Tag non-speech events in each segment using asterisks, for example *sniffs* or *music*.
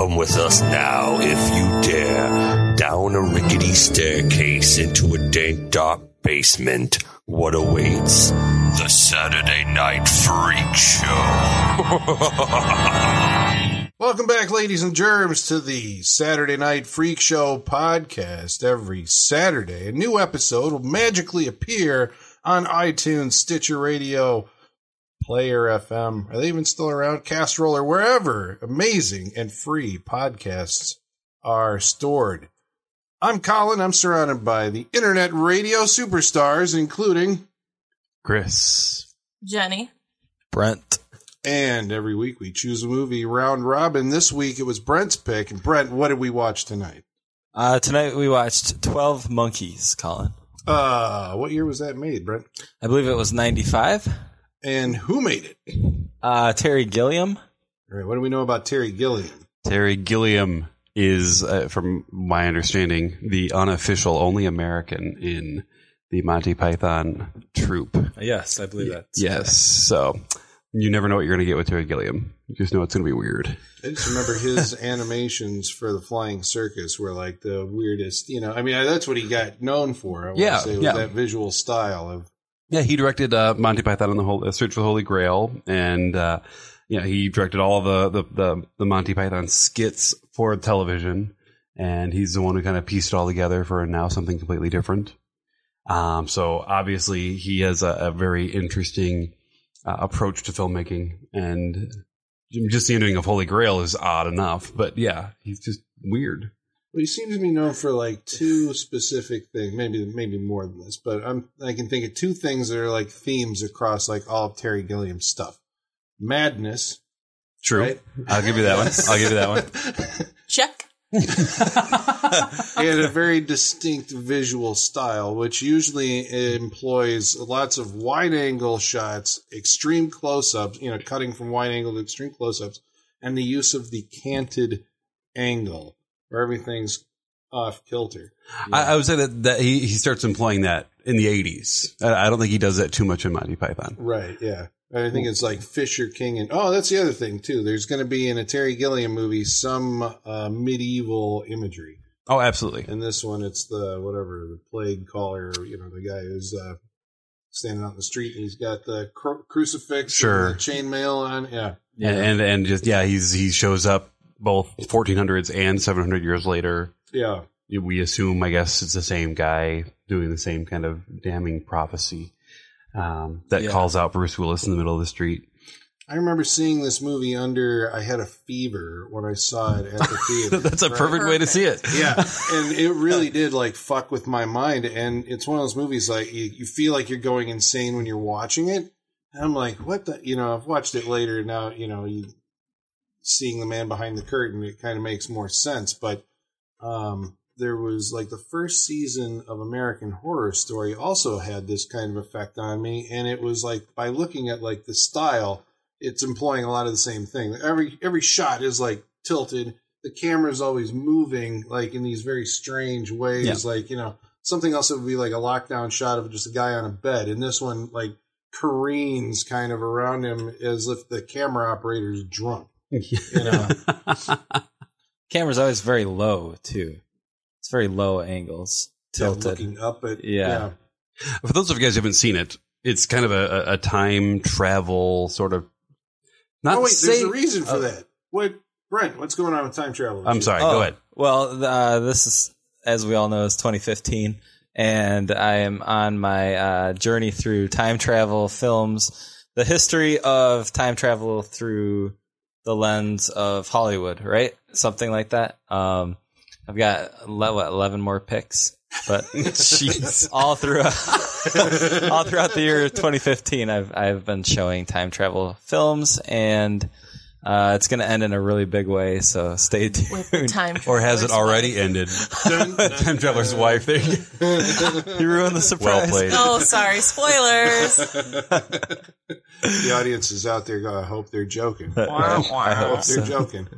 Come with us now, if you dare, down a rickety staircase into a dank, dark basement. What awaits? The Saturday Night Freak Show. *laughs* Welcome back, ladies and germs, to the Saturday Night Freak Show podcast. Every Saturday, a new episode will magically appear on iTunes, Stitcher Radio, Player FM. Are they even still around? Castroll or wherever amazing and free podcasts are stored. I'm Colin. I'm surrounded by the internet radio superstars, including Chris. Jenny. Brent. And every week we choose a movie round robin. This week it was Brent's pick. And Brent, what did we watch tonight? Uh, tonight we watched 12 Monkeys, Colin. Uh, what year was that made, Brent? I believe it was 95. And who made it? Uh, Terry Gilliam. All right, what do we know about Terry Gilliam? Terry Gilliam is, uh, from my understanding, the unofficial only American in the Monty Python troupe. Yes, I believe that. Yes, so you never know what you're going to get with Terry Gilliam. You just know it's going to be weird. I just remember his *laughs* animations for the Flying Circus were like the weirdest. You know, I mean, that's what he got known for. I Yeah, say, with yeah. that visual style of. Yeah, he directed uh, Monty Python and the uh, Search for the Holy Grail, and uh, yeah, he directed all the, the the the Monty Python skits for television, and he's the one who kind of pieced it all together for now something completely different. Um, so obviously, he has a, a very interesting uh, approach to filmmaking, and just the ending of Holy Grail is odd enough, but yeah, he's just weird. Well, he seems to be known for like two specific things, maybe maybe more than this, but I'm I can think of two things that are like themes across like all of Terry Gilliam's stuff: madness. True, Right. I'll give you that one. I'll give you that one. *laughs* Check. and a very distinct visual style, which usually employs lots of wide angle shots, extreme close ups, you know, cutting from wide angle to extreme close ups, and the use of the canted angle where everything's off kilter. I, I would say that, that he, he starts employing that in the 80s. I, I don't think he does that too much in Monty Python. Right, yeah. I think it's like Fisher King and oh, that's the other thing too. There's going to be in a Terry Gilliam movie some uh, medieval imagery. Oh, absolutely. In this one, it's the whatever the plague caller, you know, the guy who's uh, standing out in the street and he's got the cru- crucifix, Sure. chainmail on. Yeah, And, and and just yeah, he's he shows up both 1400s and 700 years later. yeah. We assume, I guess, it's the same guy doing the same kind of damning prophecy um, that Yeah. calls out Bruce Willis in the middle of the street. I remember seeing this movie under. I had a fever when I saw it at the theater. *laughs* That's a Right? perfect way to see it. *laughs* yeah and it really did like fuck with my mind and it's one of those movies like you, you feel like you're going insane when you're watching it and i'm like what the you know i've watched it later now you know you seeing the man behind the curtain it kind of makes more sense but um there was like the first season of american horror story also had this kind of effect on me and it was like by looking at like the style it's employing a lot of the same thing every every shot is like tilted the camera's always moving like in these very strange ways Yeah. like you know something else would be like a lockdown shot of just a guy on a bed and this one like careens kind of around him as if the camera operator's drunk you know *laughs* Camera's always very low, too. It's very low angles. Tilted. looking up at Yeah. For those of you guys who haven't seen it, it's kind of a, a- a time travel sort of. Not oh wait say- there's a reason for uh, that what brent what's going on with time travel I'm sorry. Go Oh, ahead. Well, uh, this is, as we all know, is 2015, and I am on my uh, journey through time travel films, the history of time travel through the lens of Hollywood, right? Something like that. Um, I've got what, 11 more picks, but *laughs* Jeez. all throughout *laughs* all throughout the year 2015, I've I've been showing time travel films, and uh, it's going to end in a really big way. So stay tuned. With time. *laughs* Or has it already wife. ended? Dun, *laughs* dun, Time Traveler's Wife. There you go. You ruined the Well surprise. played. Oh, sorry. Spoilers. *laughs* the audience is out there going, I hope they're joking. Wah, I wah. hope they're joking.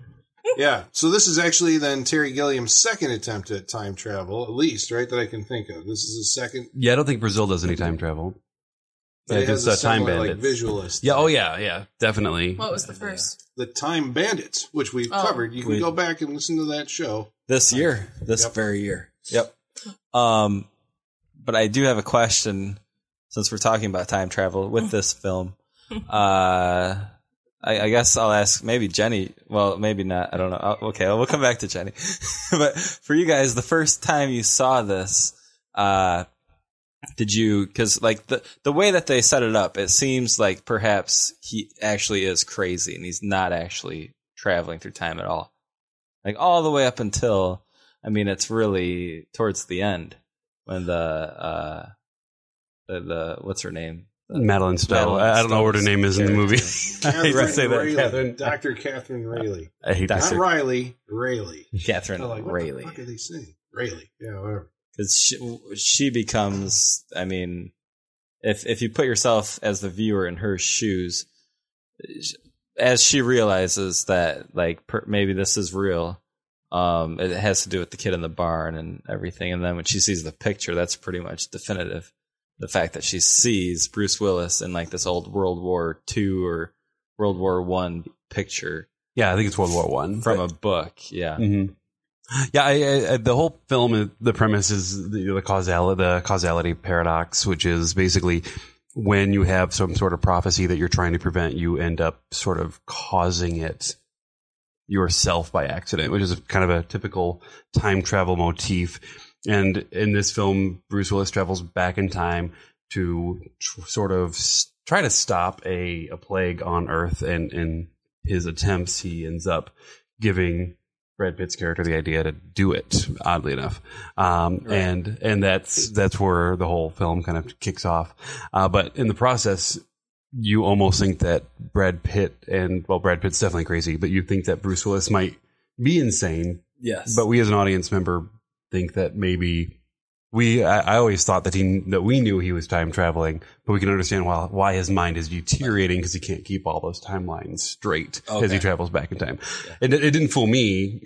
Yeah. So this is actually then Terry Gilliam's second attempt at time travel, at least, right? That I can think of. This is his second. Yeah, I don't think Brazil does any time travel. But Yeah, it has it's, a Time similar, like visualist. Yeah. Oh yeah. Yeah. Definitely. What was the first? The Time Bandits, which we've Oh. covered. You can We- go back and listen to that show. this year, this Yep. very year. Yep. Um, but I do have a question since we're talking about time travel with this *laughs* film. Uh, I, I guess I'll ask maybe Jenny. Well, maybe not. I don't know. Oh, Okay, well, we'll come back to Jenny. *laughs* but for you guys, the first time you saw this, uh, did you? Because like the the way that they set it up, it seems like perhaps he actually is crazy and he's not actually traveling through time at all. Like all the way up until, I mean, it's really towards the end when the uh, the, the what's her name? Madeleine Stowe. Madeleine I I don't know what her name is in the movie. I hate to say that, Railly. Kathryn. Dr. Kathryn Railly. I hate to Not Riley, Railly. Kathryn I'm like, what the fuck are they saying? Railly. Yeah, whatever. Because she, she becomes i mean if if you put yourself as the viewer in her shoes as she realizes that like per, maybe this is real um it has to do with the kid in the barn and everything. And then when she sees the picture that's pretty much definitive. The fact that she sees bruce willis in like this old world war ii or world war one picture. Yeah, I think it's World War One from a book yeah. Hmm Yeah, I, I, the whole film, the premise is the, the causality, the causality paradox, which is basically when you have some sort of prophecy that you're trying to prevent, you end up sort of causing it yourself by accident, which is kind of a typical time travel motif. And in this film, Bruce Willis travels back in time to tr- sort of try to stop a, a plague on Earth, and in his attempts, he ends up giving Brad Pitt's character the idea to do it. Oddly enough, um, and and that's that's where the whole film kind of kicks off. Uh, but in the process, you almost think that Brad Pitt and well, Brad Pitt's definitely crazy, but you think that Bruce Willis might be insane. yes But we as an audience member think that maybe we. I, I always thought that he that we knew he was time traveling, but we can understand why why his mind is deteriorating because he can't keep all those timelines straight as he travels back in time. And it, it didn't fool me,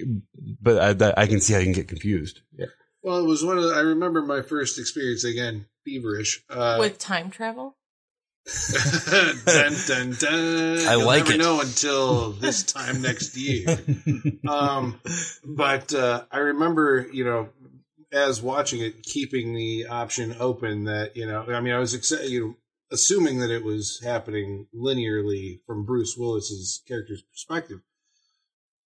but I, that, I can see how you can get confused. Yeah. Well, it was one of the, I remember my first experience again, feverish. Uh, With time travel? *laughs* dun, dun, dun. I You'll like never it. know until this time next year. *laughs* um, but uh, I remember, you know, as watching it, keeping the option open that you know, I mean, I was excited, you know, assuming that it was happening linearly from Bruce Willis's character's perspective.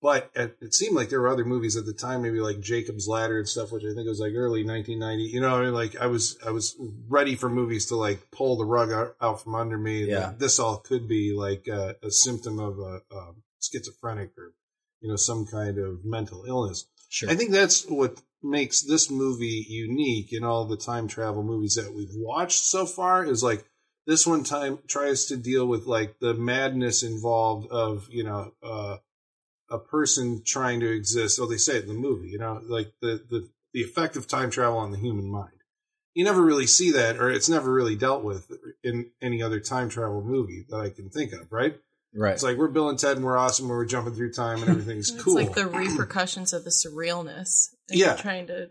But it, it seemed like there were other movies at the time, maybe like Jacob's Ladder and stuff, which I think was like early 1990. You know, I mean, like I was, I was ready for movies to like pull the rug out, out from under me. Yeah. This all could be like a, a symptom of a, a schizophrenic or you know some kind of mental illness. sure I think that's what makes this movie unique in all the time travel movies that we've watched so far is like this one time tries to deal with like the madness involved of you know uh, a person trying to exist. Oh, they say it in the movie, you know, like the the the effect of time travel on the human mind. You never really see that, or it's never really dealt with in any other time travel movie that I can think of. Right? Right It's like we're Bill and Ted, and we're awesome, and we're jumping through time, and *laughs* everything's cool. It's like the repercussions of the surrealness. And Yeah. Trying to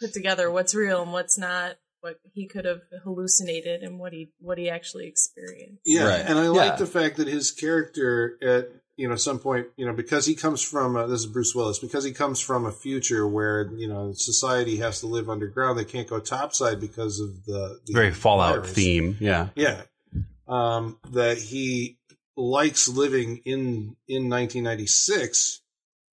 put together what's real and what's not, what he could have hallucinated and what he what he actually experienced. Yeah, Right. and I Yeah. like the fact that his character at you know some point you know because he comes from uh, this is Bruce Willis because he comes from a future where you know society has to live underground they can't go topside because of the, the Very Fallout virus. theme. Yeah. yeah um, that he likes living in in 1996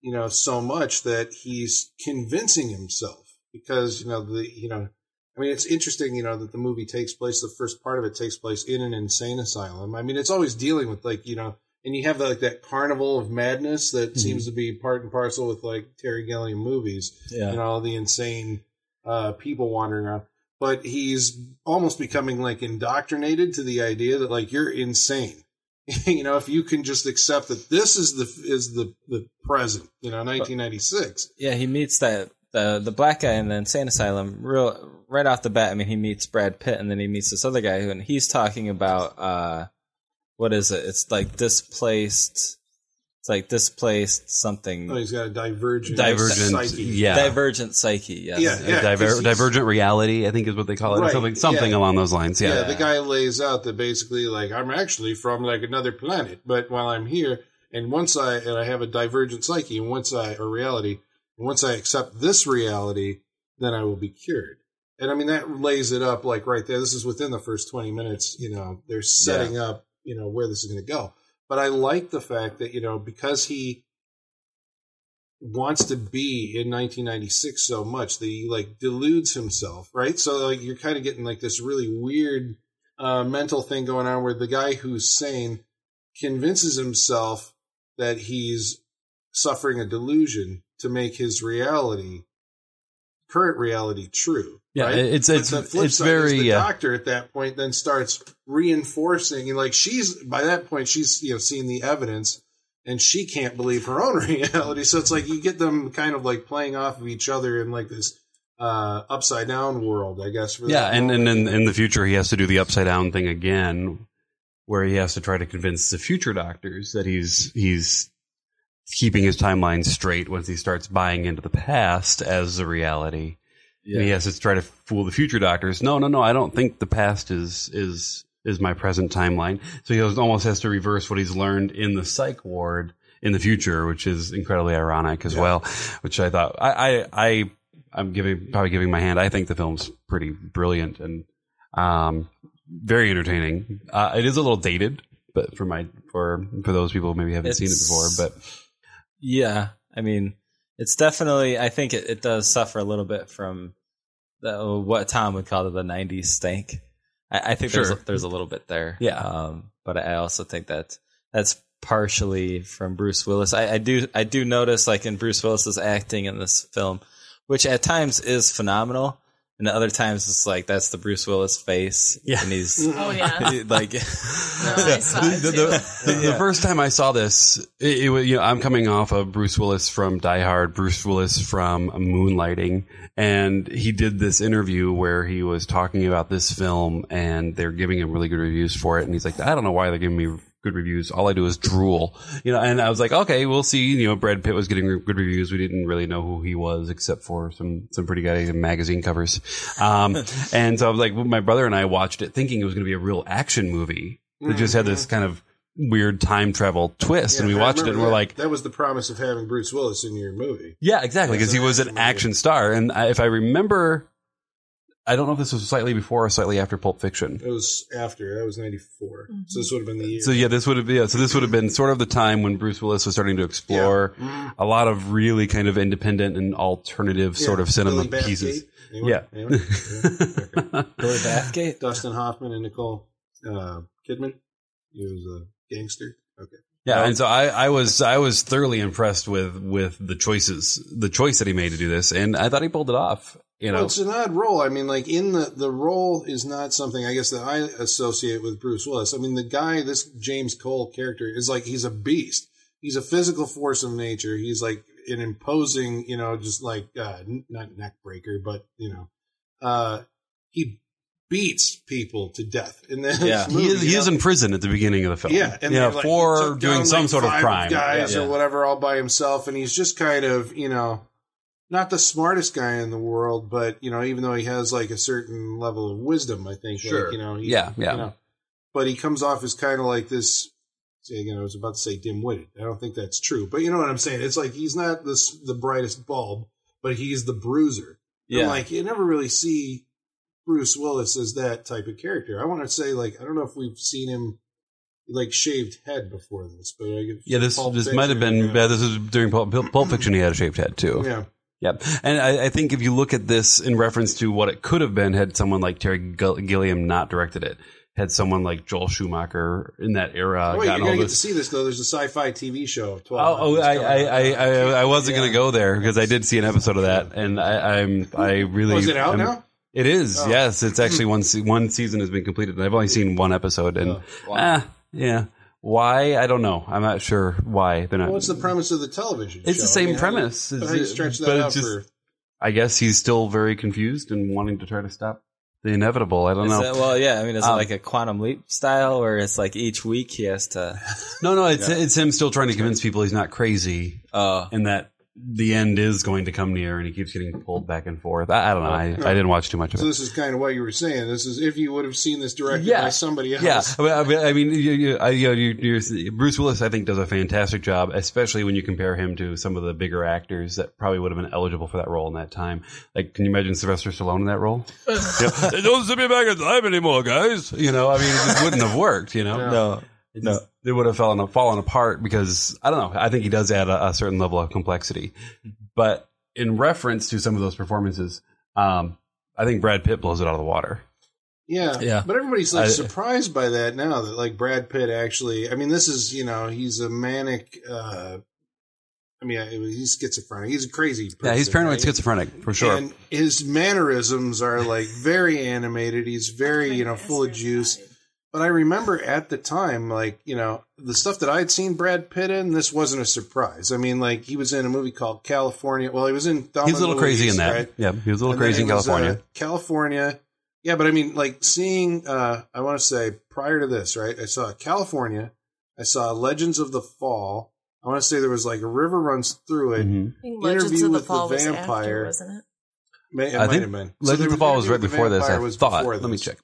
you know so much that he's convincing himself because you know the you know I mean, it's interesting, you know, that the movie takes place. The first part of it takes place in an insane asylum. I mean, it's always dealing with like, you know, and you have like that carnival of madness that Mm-hmm. seems to be part and parcel with like Terry Gilliam movies. yeah know, all the insane uh, people wandering around. But he's almost becoming like indoctrinated to the idea that like you're insane. *laughs* you know, if you can just accept that this is the is the the present. You know, 1996. Yeah, he meets that the the black guy in the insane asylum real right off the bat. I mean, he meets Brad Pitt, and then he meets this other guy, who, and he's talking about uh, what is it? It's like displaced It's like displaced something Oh, he's got a divergent, Divergent, psyche. yeah. divergent psyche. Yes. Yeah, yeah. diver- divergent reality, I think is what they call it, Right, something, something yeah. along those lines. Yeah, Yeah, the guy lays out that basically like I'm actually from like another planet, but while I'm here, and once I and I have a divergent psyche, and once I or reality, and once I accept this reality, then I will be cured. And I mean that lays it up like right there. This is within the first twenty minutes. You know, they're setting up you know where this is going to go. But I like the fact that you know because he wants to be in 1996 so much that he like deludes himself, right? So like you're kind of getting like this really weird uh, mental thing going on where the guy who's sane convinces himself that he's suffering a delusion to make his reality, current reality, true. Yeah, right? it's- it's- it's very, the uh, doctor at that point then starts reinforcing and like she's by that point she's you know seeing the evidence and she can't believe her own *laughs* reality. So it's like you get them kind of like playing off of each other in like this uh, upside down world, I guess. For yeah, and and in, in the future he has to do the upside down thing again, where he has to try to convince the future doctors that he's he's keeping his timeline straight once he starts buying into the past as the reality. And he has to try to fool the future doctors. No, no, no. I don't think the past is is is my present timeline. So he almost has to reverse what he's learned in the psych ward in the future, which is incredibly ironic as well. Which I thought I I, I I'm giving probably giving my hand. I think the film's pretty brilliant and um very entertaining. Uh, it is a little dated, but for my for for those people who maybe haven't seen it before, but Yeah, I mean, it's definitely. I think it, it does suffer a little bit from the, what Tom would call the '90s stank. I, I think there's Sure. a, there's a little bit there. Yeah. um, but I also think that that's partially from Bruce Willis. I, I do I do notice like in Bruce Willis's acting in this film, which at times is phenomenal, and at other times it's like that's the Bruce Willis face. Yeah. and he's *laughs* Oh yeah. *laughs* like No, I *laughs* saw the, the- the- the first time I saw this, it, it was you know I'm coming off of Bruce Willis from Die Hard, Bruce Willis from Moonlighting, and he did this interview where he was talking about this film, and they're giving him really good reviews for it, and he's like, I don't know why they're giving me good reviews. All I do is drool, you know. And I was like, okay, we'll see. You know, Brad Pitt was getting re- good reviews. We didn't really know who he was except for some some pretty good magazine covers. Um, *laughs* and so I was like, my brother and I watched it thinking it was going to be a real action movie that just had this kind of weird time travel twist, and we Mm-hmm. Watched it, and we're like, that was the promise of having Bruce Willis in your movie. yeah, exactly, because he was an action movie. action star, and I, if I remember. I don't know if this was slightly before or slightly after Pulp Fiction. It was after. That was '94. So this would have been the year. So yeah, this would have been yeah, so this would have been sort of the time when Bruce Willis was starting to explore Mhm. a lot of really kind of independent and alternative sort of cinema Billy pieces. Anyone? Yeah. Anyone? *laughs* Yeah. Billy Bathgate. Dustin Hoffman and Nicole uh, Kidman. He was a gangster. Okay. Yeah, and so I, I was I was thoroughly impressed with with the choices, the choice that he made to do this, and I thought he pulled it off. You Well, it's an odd role. I mean, like in the the role is not something I guess that I associate with Bruce Willis. I mean, the guy, this James Cole character, is like he's a beast. He's a physical force of nature. He's like an imposing, you know, just like uh, n- not neck breaker, but you know, uh, he beats people to death. And then Yeah. he is he is in prison at the beginning of the film. Yeah, and yeah, they're like, for doing down, some like, sort of crime, guys Yeah. or whatever, all by himself, and he's just kind of you know not the smartest guy in the world, but you know, even though he has like a certain level of wisdom, I think, Sure. like, you know, he, Yeah, yeah. you know, but he comes off as kind of like this. Say again, I was about to say dim-witted. I don't think that's true, but you know what I'm saying. It's like he's not this the brightest bulb, but he's the bruiser. And Yeah, like you never really see Bruce Willis as that type of character. I want to say like I don't know if we've seen him like shaved head before this, but I get Yeah, this Pulp this might have been Fiction, uh, yeah, this is during Pulp, Pulp Fiction. He had a shaved head too. Yeah, Yep. And I, I think if you look at this in reference to what it could have been had someone like Terry Gilliam not directed it, had someone like Joel Schumacher in that era oh, wait, you're gonna get to see this though. There's a sci-fi TV show. Oh, 12 oh I, I. I, I, wasn't Yeah. going to go there because I did see an episode of that, and I, I'm I really Oh, it out am- now? It is. Oh. Yes, it's actually one one season has been completed, and I've only seen one episode. And Oh, ah, yeah, why? I don't know. I'm not sure why they're not. Well, what's the premise of the television? it's show? the I same mean, how do you- premise. But how do you stretch that but out just- for? I guess he's still very confused and wanting to try to stop the inevitable. I don't Is know. it- well, yeah. I mean, is Um, it like a quantum leap style, where it's like each week he has to? no, no, it's it's him still trying to convince people he's not crazy, Oh, and that the end is going to come near, and he keeps getting pulled back and forth. I, I don't know. I, I didn't watch too much of So it. this is kind of what you were saying. This is if you would have seen this directed Yeah. by somebody else. Yeah, I mean, I mean, I mean you, you, I, you know, you, you, Bruce Willis, I think, does a fantastic job, especially when you compare him to some of the bigger actors that probably would have been eligible for that role in that time. Like, can you imagine Sylvester Stallone in that role? yeah. *laughs* They don't send me back in time anymore, guys. You know, I mean, it just wouldn't have worked. You know, no, It no. just- It would have fallen fallen apart because I don't know. I think he does add a, a certain level of complexity, but in reference to some of those performances, um, I think Brad Pitt blows it out of the water. Yeah, Yeah. But everybody's like I- surprised by that now that like Brad Pitt actually. I mean, this is you know he's a manic. uh I mean, he's schizophrenic. He's a crazy. Person, Yeah, he's paranoid right? schizophrenic for sure. And his mannerisms are like very *laughs* animated. He's very you know full of juice. But I remember at the time, like, you know, the stuff that I'd seen Brad Pitt in, this wasn't a surprise. I mean, like, he was in a movie called Kalifornia. Well, he was in Thelma He was a little and crazy in that. right? Yeah, he was a little And crazy in it was, Kalifornia. uh, Kalifornia. Yeah, but I mean, like, seeing, uh, I want to say prior to this, right? I saw Kalifornia. I saw Legends of the Fall. I want to say there was like a river runs through it. Mhm. I Legends Interview of the with the Fall was Vampire. after, wasn't it? May, it I might think have been. So Legends there of the Fall was right before this. I was thought. before Let me check.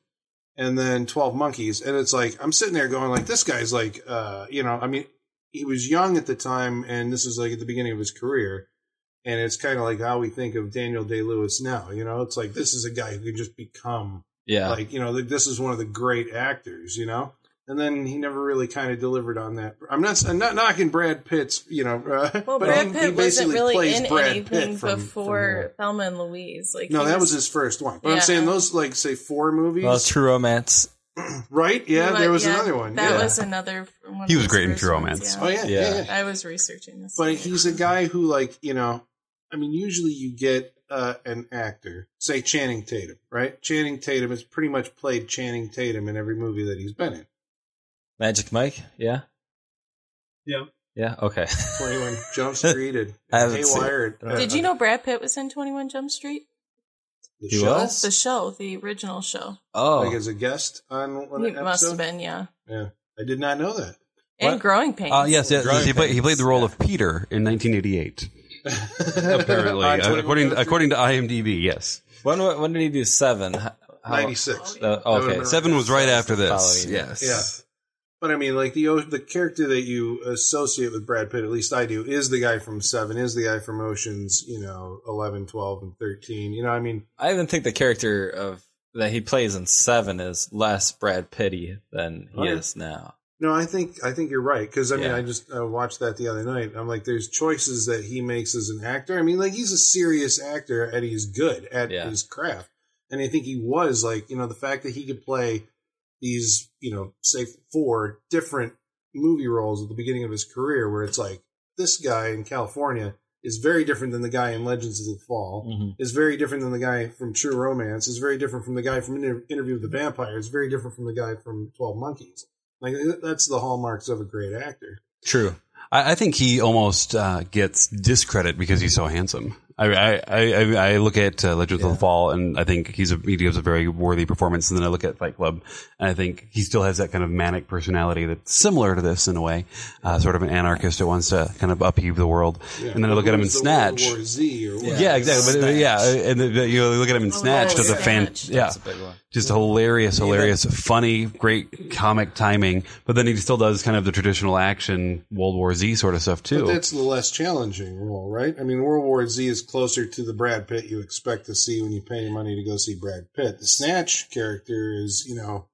And then 12 monkeys. And it's like i'm sitting there going like this guy's like uh you know i mean he was young at the time and this is like at the beginning of his career. And it's kind of like how we think of daniel day lewis now you know? It's like this is a guy who can just become Yeah, like you know like, this is one of the great actors you know and then he never really kind of delivered on that. I'm not. I'm not knocking Brad Pitt's. You know, uh, Well, but Brad he, Pitt he wasn't basically really plays in Brad anything Pitt from, before from, Thelma and Louise. Like no, that was his first one. But I'm saying those like say four movies, well, True Romance. *clears throat* right? Yeah, But, there was yeah, another one. That yeah. was another. One He was great in first True ones, Romance. Oh yeah, yeah. Yeah. yeah. I was researching this. But he's a guy who, like, you know, I mean, usually you get uh, an actor, say Channing Tatum, right? Channing Tatum has pretty much played Channing Tatum in every movie that he's been in. Magic Mike. Yeah. Yeah. Yeah. Okay. *laughs* 21 Jump *laughs* Street and I haven't seen it. uh, Did you know Brad Pitt was in Twenty One Jump Street? the He show? was? The show, the original show. Oh, Like as a guest on one He episode? must have been, yeah. Yeah. I did not know that. And What? Growing Pains. Uh, yes, yes, Growing he, played, he played the role yeah. of Peter in 1988. *laughs* Apparently, Uh, according Jump according to IMDb, yes. when when did he do Seven? How, how- 96. Uh, That would've okay, Seven was right after this. Following, Yes. Yeah. But I mean, like the the character that you associate with Brad Pitt, at least I do, is the guy from Seven, is the guy from Oceans, you know, 11, 12, and 13. You know, I mean, I even think the character of that he plays in Seven is less Brad Pitty than he is now. No, I think I think you're right because I mean Yeah. I just uh, watched that the other night. I'm like, there's choices that he makes as an actor. I mean, like he's a serious actor and he's good at Yeah. his craft, and I think he was like, you know, the fact that he could play these, you know, say four different movie roles at the beginning of his career, where it's like this guy in Kalifornia is very different than the guy in Legends of the Fall. Mhm. Is very different than the guy from True Romance. Is very different from the guy from Inter- Interview with the Vampire. Is very different from the guy from Twelve Monkeys. Like that's the hallmarks of a great actor. True. I, I think he almost uh, gets discredit because he's so handsome. I I I, I look at uh, Legends of the Fall and I think he's a he gives a very worthy performance. And then I look at Fight Club and I think he still has that kind of manic personality that's similar to this in a way, uh, sort of an anarchist that wants to kind of upheave the world. And then I look at him in Snatch. Z or what? Yeah, exactly. But, uh, yeah, and the, you know, look at him in Snatch. oh, Does a fan, yeah, That's a big one. Just hilarious, hilarious, funny, great comic timing. But then he still does kind of the traditional action World War Z sort of stuff But too. that's the less challenging role, right? I mean, World War Z is closer to the Brad Pitt you expect to see when you pay money to go see Brad Pitt. The Snatch character is, you know,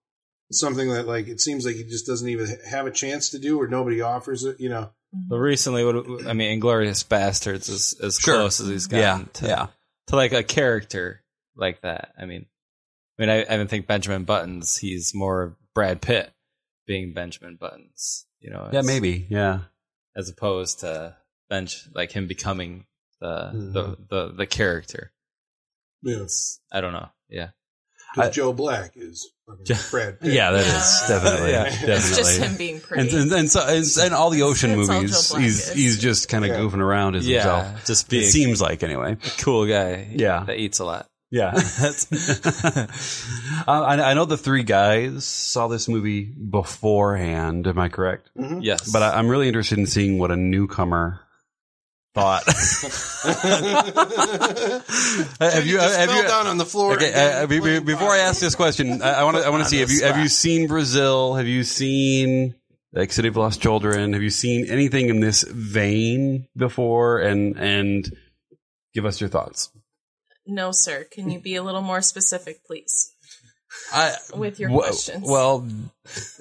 something that like it seems like he just doesn't even have a chance to do, or nobody offers it. You know, But recently, what I mean, Inglourious Basterds is as Sure. close as he's yeah, gotten to, yeah. to like a character like that. I mean, I mean, I, I even think Benjamin Buttons. He's more Brad Pitt being Benjamin Buttons. You know, Yeah, maybe. Yeah. as opposed to bench like him becoming the Mhm. the, the the character. yeah. I don't know. Yeah, I- Joe Black is *laughs* Brad Pitt. Yeah, that is *laughs* definitely, Yeah. *laughs* definitely. It's just him being pretty. and, and, and, so, and, and all the ocean That's movies, he's is. he's just kind of Yeah. goofing around as yeah, himself. just It seems like anyway. a cool guy. Yeah. that eats a lot. Yeah. *laughs* *laughs* uh, I, I know the three guys saw this movie beforehand. Am I correct? yes, But I, I'm really interested in seeing what a newcomer thought. *laughs* have you? just Have fell you? down on the floor. Okay, uh, be- be- before I ask this question, I want to I want to see have you have you seen Brazil? Have you seen like City of Lost Children? Have you seen anything in this vein before? And and give us your thoughts. No, sir. Can you be a little more specific, please, I, with your Well- questions? Well,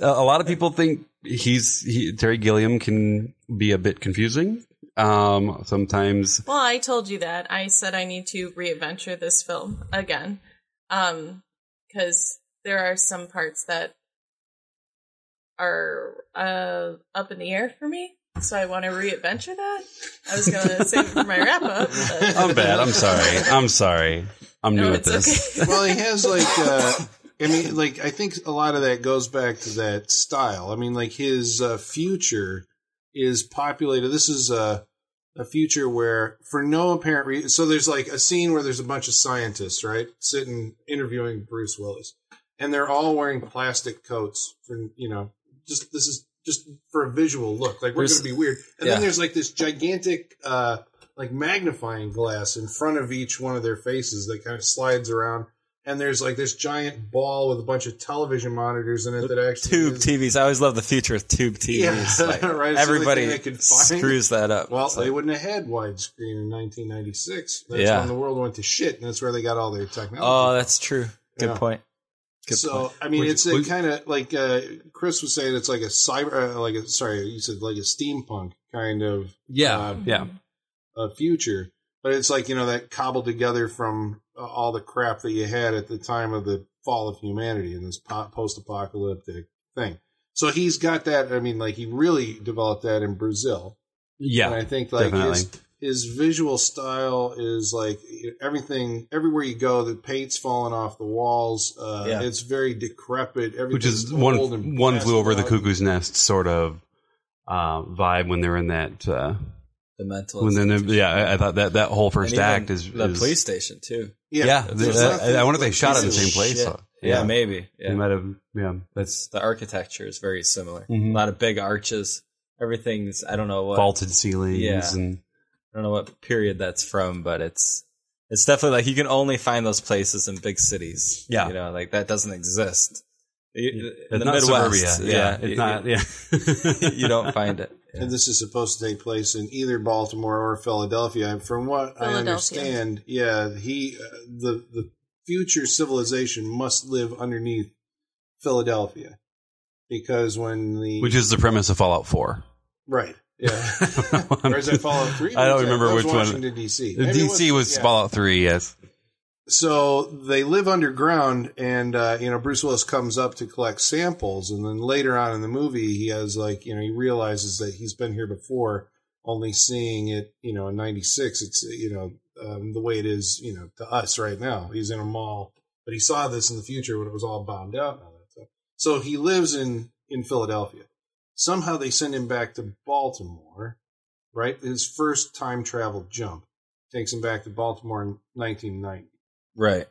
a a lot of people think he's he, Terry Gilliam can be a bit confusing. Um, sometimes, Well, I told you that. I said I need to readventure this film again. Um, because there are some parts that are uh up in the air for me. So I want to readventure that. I was gonna *laughs* save it for my wrap up. but- I'm bad. I'm sorry. I'm sorry. I'm new No, at this. okay. *laughs* well, he *laughs* has like, uh, I mean, like I think a lot of that goes back to that style. I mean, like his uh, future is populated. This is a a future where, for no apparent reason, so there's like a scene where there's a bunch of scientists, right, sitting interviewing Bruce Willis, and they're all wearing plastic coats for you know, just this is just for a visual look, like we're going to be weird. And yeah. then there's like this gigantic. uh like magnifying glass in front of each one of their faces that kind of slides around. And there's like this giant ball with a bunch of television monitors in it that actually tube is- TVs. I always love the future of tube TVs. Yeah, *laughs* Like, right, Everybody could find. screws that up. Well, It's they wouldn't have had widescreen in 1996. That's Yeah. when the world went to shit, and that's where they got all their technology. oh, that's true. Good Yeah. point. Good so point. I mean, it's a kind of like uh, Chris was saying. It's like a cyber, uh, like a sorry, you said like a steampunk kind of Yeah. uh, Yeah. a future, but it's like you know that cobbled together from uh, all the crap that you had at the time of the fall of humanity in this po- post-apocalyptic thing. So he's got that. I mean, like he really developed that in Brazil, and I think like his his visual style is like everything. Everywhere you go, the paint's falling off the walls. Uh, Yeah. It's very decrepit. Which is one one flew over the cuckoo's nest sort of uh, vibe when they're in that. Uh, The mental. when then yeah, I, I thought that that whole first act is the is- police station too. Yeah, Yeah, there's I- nothing I wonder if they shot it in the same place. shit. so- Yeah, maybe. They Yeah. might have. Yeah, that's That's the architecture is very similar. Mhm. A lot of big arches. Everything's I don't know what vaulted ceilings Yeah. and I don't know what period that's from, but it's it's definitely like you can only find those places in big cities. Yeah. you know, like that doesn't exist. In it's the not Midwest, suburbia. Yeah, it's you- not. Yeah, *laughs* you don't find it. *laughs* Yeah. And this is supposed to take place in either Baltimore or Philadelphia. And From what I understand, yeah, he uh, the the future civilization must live underneath Philadelphia because when the which is the premise of Fallout Four. right, yeah, *laughs* or is that Fallout Three? I don't remember was which one. Washington D.C. The Maybe DC was yeah. Fallout Three. Yes. So they live underground, and uh, you know Bruce Willis comes up to collect samples, and then later on in the movie, he has like you know he realizes that he's been here before, only seeing it you know in '96. It's you know um, the way it is you know to us right now. He's in a mall, but he saw this in the future when it was all bombed out and all that stuff. So he lives in in Philadelphia. Somehow they send him back to Baltimore, right? His first time travel jump takes him back to Baltimore in 1990. Right.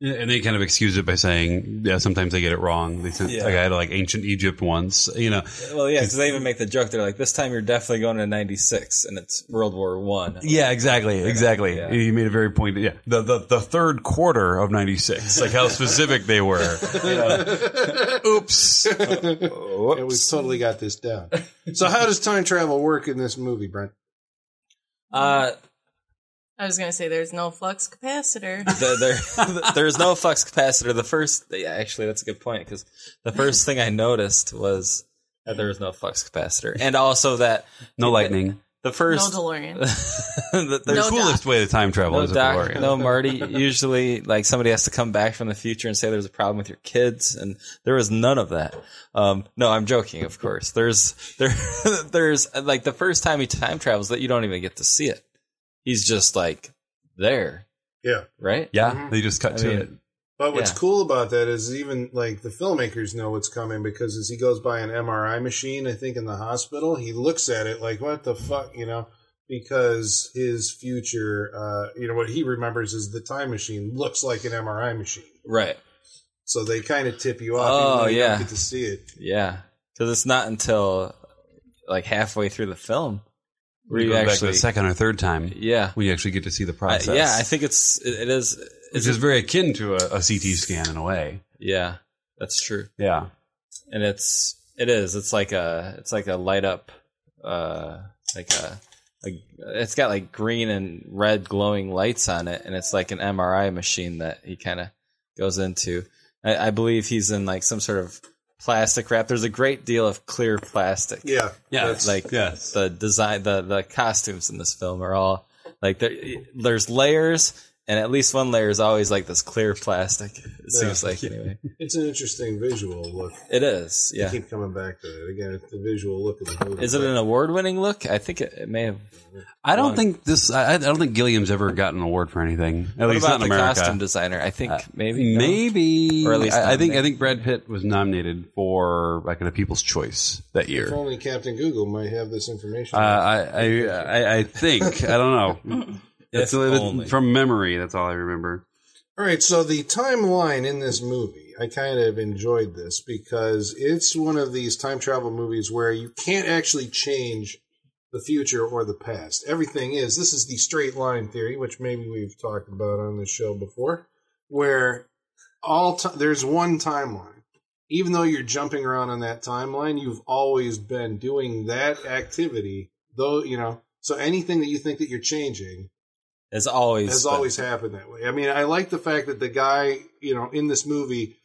Yeah, and they kind of excuse it by saying, "Yeah, sometimes they get it wrong." They sent Yeah. a guy to like ancient Egypt once. You know, Well, yeah, because they even make the joke. They're like, "This time you're definitely going to '96, and it's World War One." Yeah, exactly, exactly. Yeah. You made a very point. Yeah, the the, the third quarter of '96, like how specific they were. *laughs* Oops. Yeah, we've totally got this down. So, how does time travel work in this movie, Brent? Uh, I was gonna say there's no flux capacitor. the, *laughs* there, *laughs* there's no flux capacitor. The first, yeah, actually, that's a good point because the first thing I noticed was that there was no flux capacitor, and also that No lightning. the first, No first, DeLorean. *laughs* the, The No coolest way to time travel no is a doc, DeLorean. no Marty. Usually, like somebody has to come back from the future and say there's a problem with your kids, and there was none of that. Um, no, I'm joking, of course. There's there, there's like the first time he time travels that you don't even get to see it. He's just like there, Yeah. right? Yeah, they just cut I to mean, it. But what's Yeah. cool about that is even like the filmmakers know what's coming because as he goes by an MRI machine, I think in the hospital, he looks at it like, what the fuck, you know? because his future, uh, you know, what he remembers is the time machine looks like an MRI machine. Right. So they kind of tip you off. Oh, even though you yeah. don't get to see it. Yeah. Because it's not until like halfway through the film where We you actually. the second or third time, yeah. we actually get to see the process. yeah, I think it's it, it is. It's just very akin to a, a CT scan in a way. yeah, that's true. Yeah. and it's it is it's like a it's like a light up uh like a, a it's got like green and red glowing lights on it and it's like an mri machine that he kind of goes into I, I believe he's in like some sort of plastic wrap there's a great deal of clear plastic Yeah. Yeah. Like yes. the design the the costumes in this film are all like there, there's layers and at least one layer is always like this clear plastic it seems like anyway It's an interesting visual look. it is I yeah keep coming back to it. Again, it's the visual look of the movie. Is it an award-winning look? I think it, it may have. I don't One. think this. I, I don't think Gilliam's ever gotten an award for anything. At What least about not in the America. costume designer? I think maybe. no? Maybe, Or at least I, I think I think Brad Pitt was nominated for like a People's Choice that year. If year. only Captain Google might have this information. Uh, I, I I I think I don't know. *laughs* That's If that's- only. from memory. That's all I remember. All right, so the timeline in this movie, I kind of enjoyed this because it's one of these time travel movies where you can't actually change the future or the past. Everything is this is the straight line theory, which maybe we've talked about on this show before, where all ti there's one timeline. Even though you're jumping around on that timeline, you've always been doing that activity. Though you know, so anything that you think that you're changing It's always has been- always happened that way. I mean, I like the fact that the guy, you know, in this movie,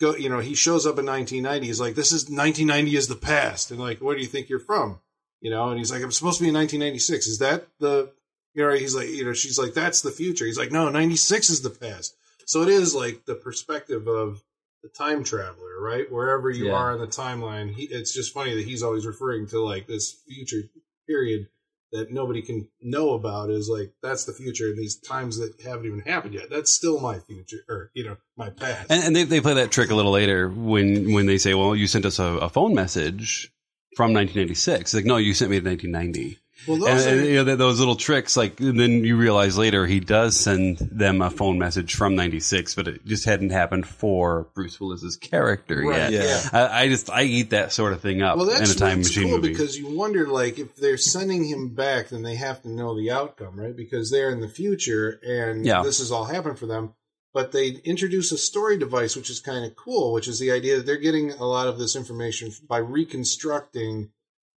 go, you know, he shows up in 1990. He's like, "This is 1990 is the past," and like, "Where do you think you're from?" You know, and he's like, "I'm supposed to be in 1996. Is that the?" You know, he's like, you know, she's like, "That's the future." He's like, "No, 96 is the past." So it is like the perspective of the time traveler, right? Wherever you Yeah. are in the timeline, he, it's just funny that he's always referring to like this future period that nobody can know about is like that's the future and these times that haven't even happened yet that's still my future or you know my past And, and they they play that trick a little later when when they say, "Well, you sent us a, a phone message from 1996." It's like, no, you sent me to 1990. Well those and, are, you know, th- those little tricks, like and then you realize later he does send them a phone message from '96, but it just hadn't happened for Bruce Willis's character Right, yet. yeah. I, I just I eat that sort of thing up well that's in a time machine cool movie. because you wonder like if they're sending him back then they have to know the outcome right because they're in the future and Yeah. this has all happened for them but they introduce a story device which is kind of cool which is the idea that they're getting a lot of this information by reconstructing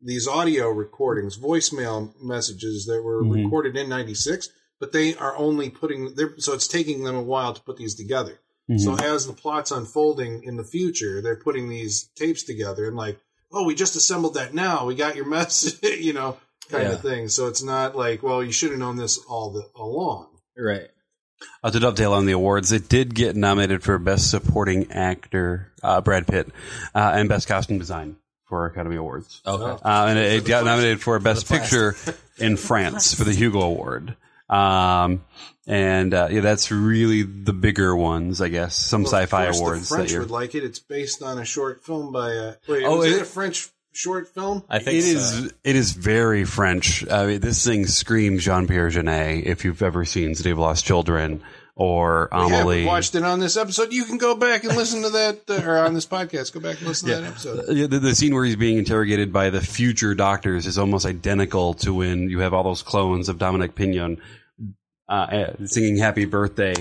these audio recordings, voicemail messages that were Mhm. recorded in '96, but they are only putting. They're, so it's taking them a while to put these together. Mhm. So as the plot's unfolding in the future, they're putting these tapes together and like, oh, we just assembled that now. We got your message, *laughs* you know, kind Yeah. of thing. So it's not like, well, you should have known this all the along. right. Uh, to dovetail on the awards, it did get nominated for Best Supporting Actor, uh, Brad Pitt, uh, and Best Costume Design for Academy Awards. Okay. Uh, and it, it got nominated for Best Picture in France for the Hugo Award. Um, and uh, yeah, that's really the bigger ones, I guess. Some Well, sci-fi course, awards The that French year. would like it. It's based on a short film by a. Wait, Oh, was it, it- a French short film? I think It so. is. It is very French. I mean, this thing screams Jean Pierre Jeunet. If you've ever seen City of Lost Children or We haven't Amelie, watched it on this episode. You can go back and listen to that, uh, or on this podcast. Go back and listen to that episode. Yeah, the, the scene where he's being interrogated by the future doctors is almost identical to when you have all those clones of Dominique Pinon uh, uh, singing "Happy Birthday"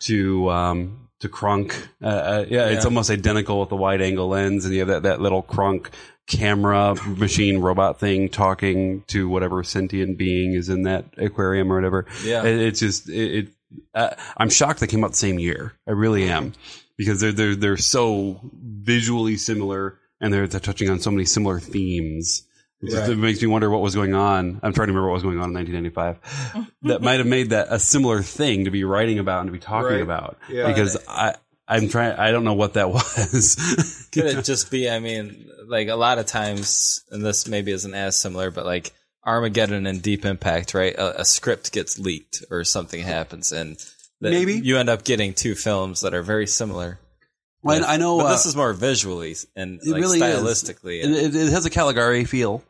to um, to Krank. Uh, uh, yeah, it's almost identical with the wide angle lens, and you have that, that little Krank camera machine robot thing talking to whatever sentient being is in that aquarium or whatever. Yeah. It, it's just it. it uh, I'm shocked they came out the same year. I really am because they're they're they're so visually similar and they're, they're touching on so many similar themes. It, just, Right. it makes me wonder what was going on. I'm trying to remember what was going on in 1995 *laughs* that might have made that a similar thing to be writing about and to be talking Right. about. Yeah. Because I I'm trying. I don't know what that *laughs* was. Could it just be? I mean, like a lot of times, and this maybe isn't as similar, but like Armageddon and Deep Impact, right? A, a script gets leaked or something happens, and the, Maybe. you end up getting two films that are very similar. Well, I know but uh, this is more visually and It like really is. stylistically. it, it, it has a Caligari feel.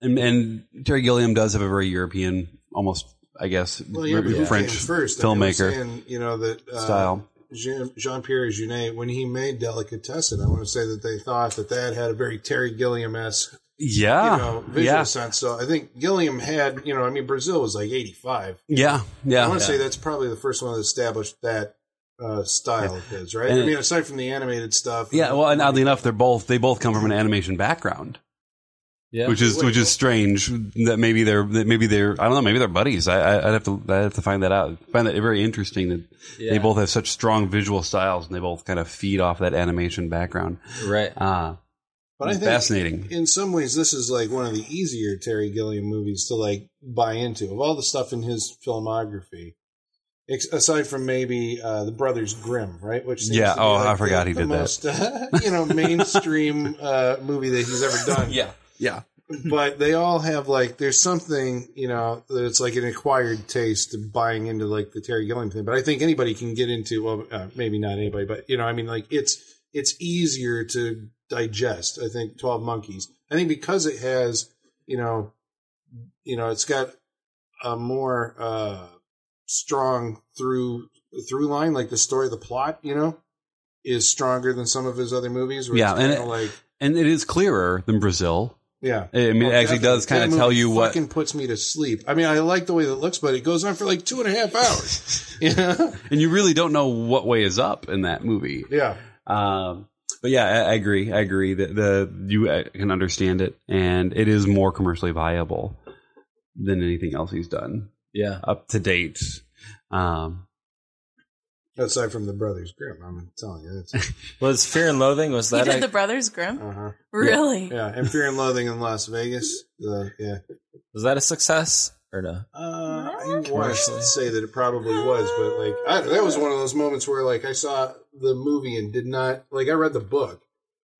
and, and Terry Gilliam does have a very European, almost I guess, Well, yeah, but French first? I mean, we're filmmaker saying, you know that uh, style. Jean Pierre Jeunet, when he made Delicatessen, I want to say that they thought that that had a very Terry Gilliam esque, Yeah, you know, visual yeah, sense. So I think Gilliam had, you know, I mean, Brazil was like 85. yeah, yeah. I want to say that's probably the first one that established that uh, style of his, right? And I mean, aside from the animated stuff. Yeah, well, and oddly enough, they're both they both come from an animation background, Yeah. which is which is strange. That maybe they're that maybe they're I don't know maybe they're buddies. I, I I'd have to I'd have to find that out. find that very interesting that yeah. they both have such strong visual styles and they both kind of feed off that animation background. right. Ah, But I think fascinating. in some ways, this is like one of the easier Terry Gilliam movies to like buy into. Of all the stuff in his filmography, ex- aside from maybe uh, the Brothers Grimm, right? Which seems Yeah, oh, like, I forgot the, he the did that. most, uh, *laughs* you know, mainstream *laughs* uh, movie that he's ever done. Yeah. Yeah, but they all have like there's something you know that it's like an acquired taste of buying into like the Terry Gilliam thing. But I think anybody can get into well, uh, maybe not anybody, but you know, I mean, like it's it's easier to digest. I think Twelve Monkeys. I think because it has you know, you know, it's got a more uh strong through through line, like the story, the plot, you know. Is stronger than some of his other movies. Yeah, and it- like and it is clearer than Brazil. yeah, I mean, Oh, it actually does kind of tell you what. fucking puts me to sleep. I mean, I like the way that it looks, but it goes on for like two and a half hours. *laughs* *laughs* yeah, and you really don't know what way is up in that movie. yeah. Um, but yeah, I, I agree. I agree that the you uh, can understand it, and it is more commercially viable than anything else he's done Yeah. up to date. Um, Aside from the Brothers Grimm, I'm telling you, it's *laughs* Was Fear and Loathing was that He did a, the Brothers Grimm. uh-huh. Really? yeah. And Fear and Loathing in Las Vegas. The yeah, was that a success or no? uh, I want to Commercially. say that it probably was, but like I, that was one of those moments where like I saw the movie and did not like I read the book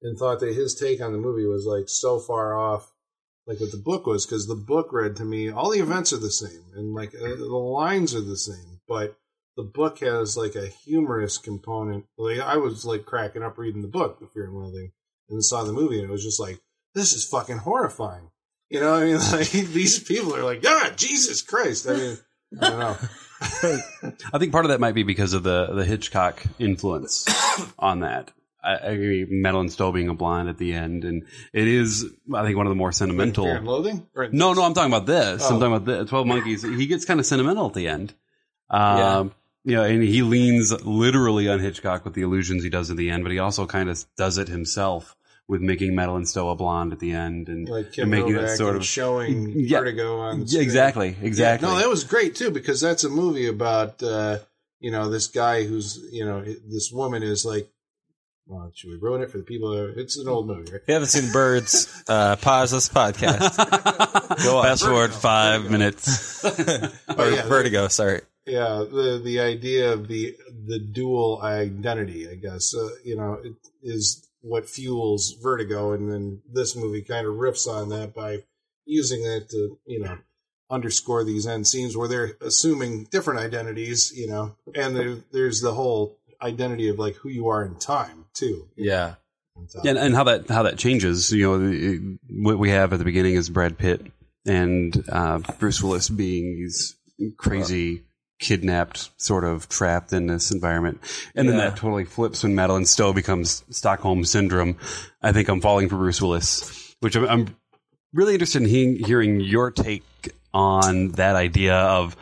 and thought that his take on the movie was like so far off like what the book was because the book read to me all the events are the same and like uh, the lines are the same but the book has like a humorous component. Like i was like cracking up reading the book the fear and loathing and saw the movie and it was just like this is fucking horrifying. You know i mean? *laughs* Like these people are like god jesus christ. I mean i don't know *laughs* I think part of that might be because of the the Hitchcock influence *coughs* on that. I, I agree. Madeleine Stowe being a blonde at the end, and it is, I think, one of the more sentimental. fear and loathing or No, no, I'm talking about this. Oh. I'm talking about the Twelve Monkeys. He gets kind of sentimental at the end. Um, You know, and he leans literally on Hitchcock with the illusions he does at the end, but he also kind of does it himself with making Madeleine Stowe a blonde at the end and, like and making Novak it sort of showing *laughs* Yeah. Vertigo on Yeah, exactly, exactly. Yeah, no, that was great too because that's a movie about uh, you know this guy who's you know this woman is like. Well, should we ruin it for the people? That, it's an old movie, right? If you haven't seen Birds, uh, pause this podcast. *laughs* Go on. Fast forward five Vertigo. minutes. *laughs* or yeah, Vertigo, sorry. Yeah, the the idea of the the dual identity, I guess, uh, you know, it is what fuels Vertigo, and then this movie kind of riffs on that by using it to you know underscore these end scenes where they're assuming different identities, you know, and there, there's the whole identity of like who you are in time too. Yeah. on and, and how that how that changes. You know, it- what we have at the beginning is Brad Pitt and uh, Bruce Willis being these crazy kidnapped, sort of trapped in this environment, and then that totally flips when Madeleine Stowe becomes Stockholm syndrome. I think I'm falling for Bruce Willis, which I'm, I'm really interested in he- hearing your take on that idea of.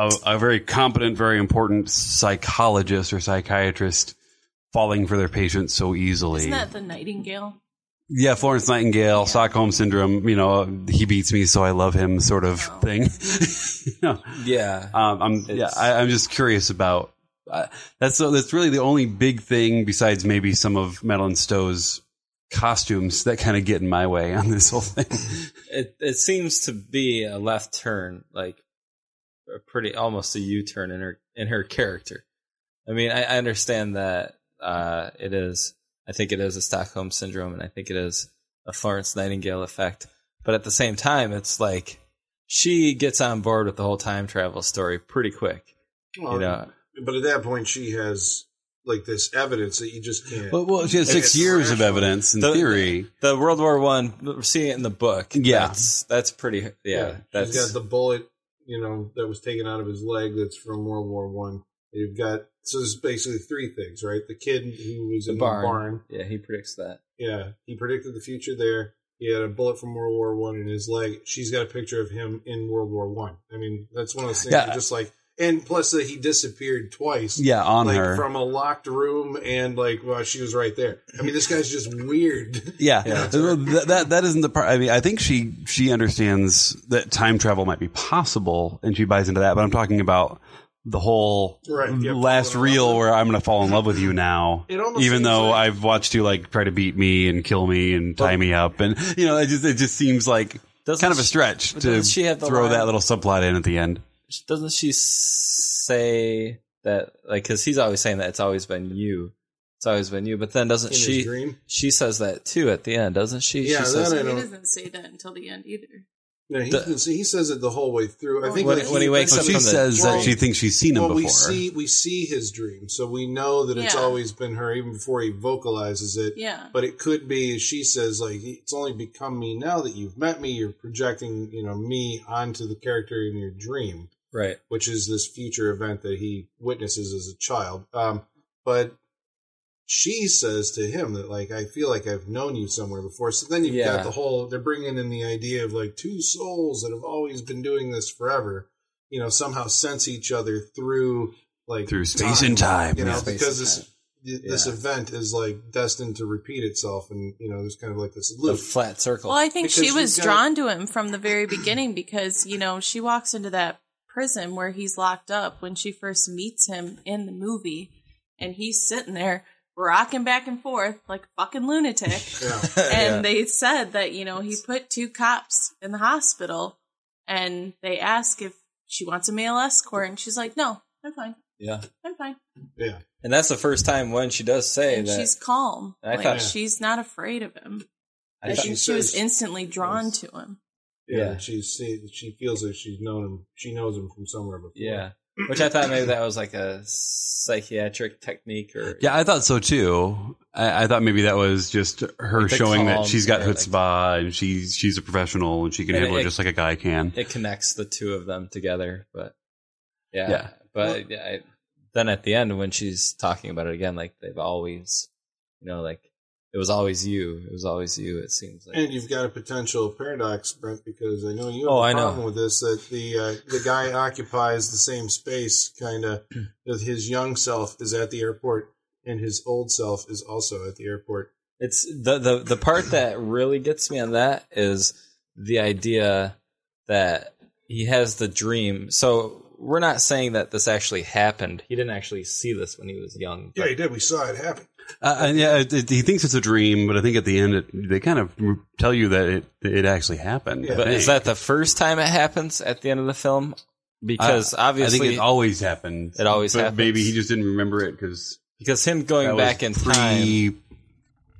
A, a very competent, very important psychologist or psychiatrist falling for their patients so easily. Isn't that the Nightingale? Yeah, Florence Nightingale, Stockholm syndrome. You know, he beats me, so I love him, sort of Oh. thing. *laughs* you know, Yeah. um, I'm yeah, It's- I, I'm just curious about uh, that's that's really the only big thing besides maybe some of Madeleine Stowe's costumes that kind of get in my way on this whole thing. *laughs* it it seems to be a left turn, like a pretty almost a U turn in her in her character. I mean, I, I understand that uh, it is. I think it is a Stockholm syndrome, and I think it is a Florence Nightingale effect. But at the same time, it's like she gets on board with the whole time travel story pretty quick. Well, You know, but at that point, she has like this evidence that you just can't. Well, well, she has six It's years of evidence in The- theory. The World War One, we're seeing it in the book. Yeah. that's, that's pretty. Yeah, He's that's got the bullet, you know, that was taken out of his leg. That's from World War One. You've got so there's basically three things, right? The kid who was the in barn. the barn. Yeah, he predicts that. Yeah, he predicted the future there. He had a bullet from World War One in his leg. She's got a picture of him in World War One. I. mean, that's one of those things. Yeah. just like, and plus that he disappeared twice. Yeah, on like her. from a locked room, and like, well, she was right there. I mean, this guy's just weird. *laughs* Yeah, *laughs* Yeah. Well, Th- that that isn't the part. I mean, I think she she understands that time travel might be possible, and she buys into that. But I'm talking about the whole Right, yeah, last reel where I'm going to fall in love with you now, It even though like- I've watched you like try to beat me and kill me and tie me up, and you know, it just it just seems like kind of a stretch but to she have throw line- that little subplot in at the end. Doesn't she say that? Like, because he's always saying that it's always been you. It's always been you. But then doesn't In she? She says that too at the end, doesn't she? Yeah, she says, I don't- doesn't say that until the end either. No, he, The- he says it the whole way through. I think When- that when he wakes up she from the says that she thinks she's seen him well, before. we see we see his dream, so we know that it's Yeah. always been her, even before he vocalizes it. Yeah. But it could be, as she says, like it's only become me now that you've met me. You're projecting, you know, me onto the character in your dream, right. which is this future event that he witnesses as a child. Um, but she says to him that, like, I feel like I've known you somewhere before. So then you've Yeah. got the whole. They're bringing in the idea of like two souls that have always been doing this forever. You know, somehow sense each other through like Through space and time, You know, yeah. Because and this time. th- this event is like destined to repeat itself, and you know, there's kind of like this The loop. flat circle. Well, I think Because she was you've got- drawn to him from the very beginning because, you know, she walks into that prison where he's locked up when she first meets him in the movie, and he's sitting there rocking back and forth like a fucking lunatic. *laughs* Yeah. *laughs* and Yeah. they said that, you know, he put two cops in the hospital and they ask if she wants a male escort, and she's like, no, I'm fine. yeah. I'm fine. yeah. And that's the first time when she does say And that. she's calm. I like, thought- she's not afraid of him. I I, thought- think she she was instantly drawn to him. Yeah, Yeah. she see, she feels like she's known him. She knows him from somewhere before. yeah. Which I thought maybe that was like a psychiatric technique or. Yeah, I thought so too. I, I thought maybe that was just her Like showing that she's got or like- and she's she's a professional and she can And handle it, it- just like a guy can. It connects the two of them together. But yeah. Yeah. But yeah, I, then at the end, when she's talking about it again, like they've always, you know, like it was always you. It was always you, it seems like. And you've got a potential paradox, Brent, because I know you have Oh, a I know. problem with this. That the uh, the guy occupies the same space, kind of, that his young self is at the airport, and his old self is also at the airport. It's the the the part that really gets me on that is the idea that he has the dream. So we're not saying that this actually happened. He didn't actually see this when he was young. Yeah, he did. We saw it happen. Uh, and yeah, it, it- he thinks it's a dream, but I think at the end it, they kind of tell you that it it actually happened. Yeah. But is that the first time it happens at the end of the film? Because I- obviously, I think it always happened. It always but happens. Maybe he just didn't remember it because because him going back in time.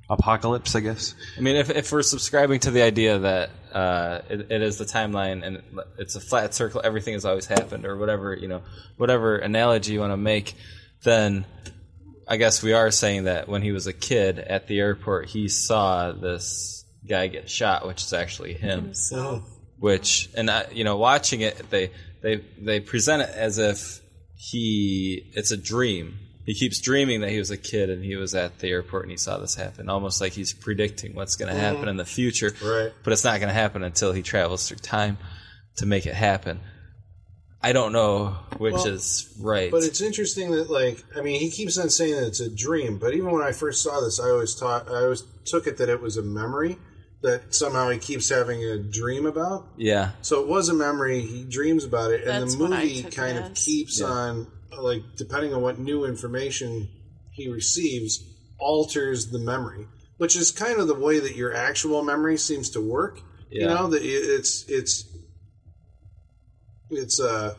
apocalypse, I guess. I mean, if if we're subscribing to the idea that uh, it, it is the timeline and it's a flat circle, everything has always happened, or whatever you know, whatever analogy you want to make, then I guess we are saying that when he was a kid at the airport, he saw this guy get shot, which is actually him. Himself. Which and I, you know, watching it, they they they present it as if he it's a dream. He keeps dreaming that he was a kid and he was at the airport and he saw this happen, almost like he's predicting what's going to mm-hmm. happen in the future. Right. But it's not going to happen until he travels through time to make it happen. I don't know which Well, is right. But it's interesting that, like, I mean, he keeps on saying that it's a dream. But even when I first saw this, I always taught, I always took it that it was a memory that somehow he keeps having a dream about. yeah, So it was a memory. He dreams about it, and the movie kind of keeps Yeah. on, like, depending on what new information he receives, alters the memory, which is kind of the way that your actual memory seems to work. You know that it's it's it's uh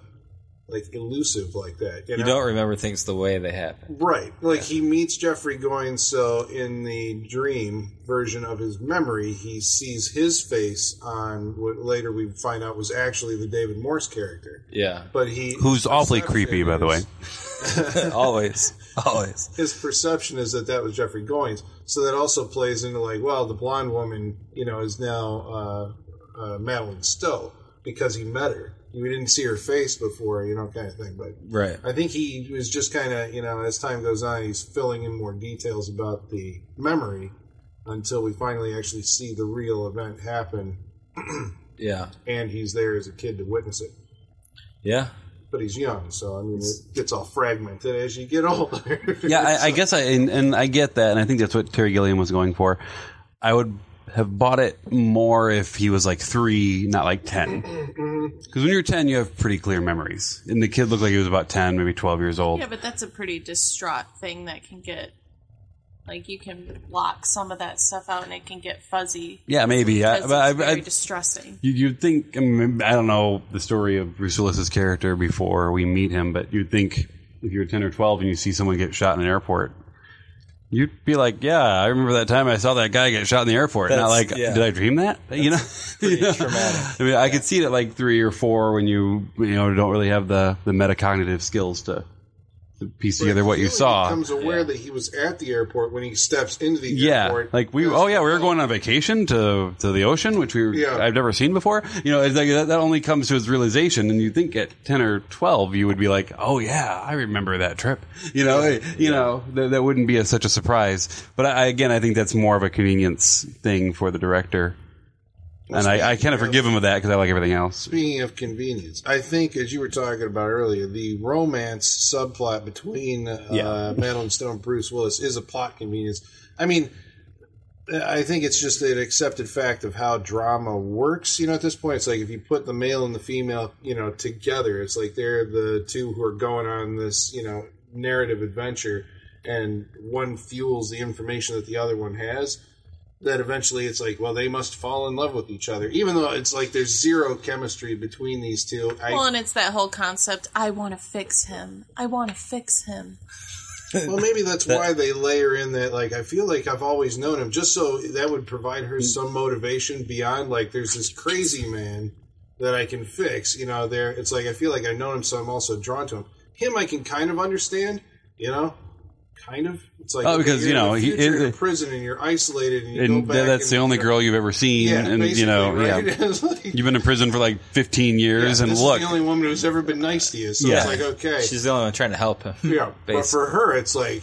like elusive like that. You, you don't remember things the way they happen. Right. Like he meets Jeffrey going so in the dream version of his memory, he sees his face on what later we find out was actually the David Morse character. Yeah, But he Who's awfully perception creepy, by the way. *laughs* always, always. his perception is that that was Jeffrey Goines. So that also plays into like, well, the blonde woman, you know, is now uh, uh, Madeleine Stowe because he met her. We didn't see her face before, you know, kind of thing. But Right. I think he was just kind of, you know, as time goes on, he's filling in more details about the memory until we finally actually see the real event happen, *clears throat* Yeah. and he's there as a kid to witness it. Yeah. But he's young, so I mean, it gets all fragmented as you get older. Yeah, I, I *laughs* guess I and, and I get that, and I think that's what Terry Gilliam was going for. I would have bought it more if he was like three, not like ten. Mm-hmm, mm-hmm. Because when you're ten, you have pretty clear memories, and the kid looked like he was about ten, maybe twelve years old. Yeah, but that's a pretty distraught thing that can get like you can block some of that stuff out and it can get fuzzy. Yeah, maybe. I, Because but I, it's very I, distressing. you, you'd think. I, mean, I don't know the story of Bruce Willis's character before we meet him, but you'd think if you're ten or twelve and you see someone get shot in an airport. You'd be like, yeah, I remember that time I saw that guy get shot in the airport. Not That's- like, yeah. did I dream that? you know, *laughs* *laughs* You know? traumatic. I mean, I could see it at like three or four when you you know don't really have the the metacognitive skills to, to piece together what you He saw. becomes aware that he was at the airport when he steps into the Yeah, airport. like we. Oh yeah, we were going on vacation to to the ocean, which we Yeah. I've never seen before. You know, it's like that, that only comes to his realization, and you think at ten or twelve you would be like, oh yeah, I remember that trip. You know, eh, you know that, that wouldn't be a, such a surprise. But I, again, I think that's more of a convenience thing for the director, and I, I kind of forgive him of that because I like everything else. Speaking of convenience, I think, as you were talking about earlier, the romance subplot between uh, Yeah. Madeleine *laughs* Stone and Bruce Willis is a plot convenience. I mean, I think it's just an accepted fact of how drama works. You know, at this point, it's like if you put the male and the female, you know, together, it's like they're the two who are going on this, you know, narrative adventure, and one fuels the information that the other one has that eventually it's like, well, they must fall in love with each other, even though it's like there's zero chemistry between these two. I, Well, and it's that whole concept. I want to fix him. I want to fix him. well, maybe that's why they layer in that. Like, I feel like I've always known him, just so that would provide her mm. some motivation beyond like there's this crazy man that I can fix. You know, there it's like I feel like I've known him, so I'm also drawn to him. Him, I can kind of understand. You know. Kind of. It's like Oh, because, you're you know, in the he- future, it- in prison and you're isolated and you And go back. that's the only girl you've ever seen, Yeah, and you know, right? *laughs* yeah, like- you've been in prison for like fifteen years, Yeah, and this look, is the only woman who's ever been nice to you. So Yeah. it's like, okay, She's the only one trying to help him. yeah. But for her, it's like,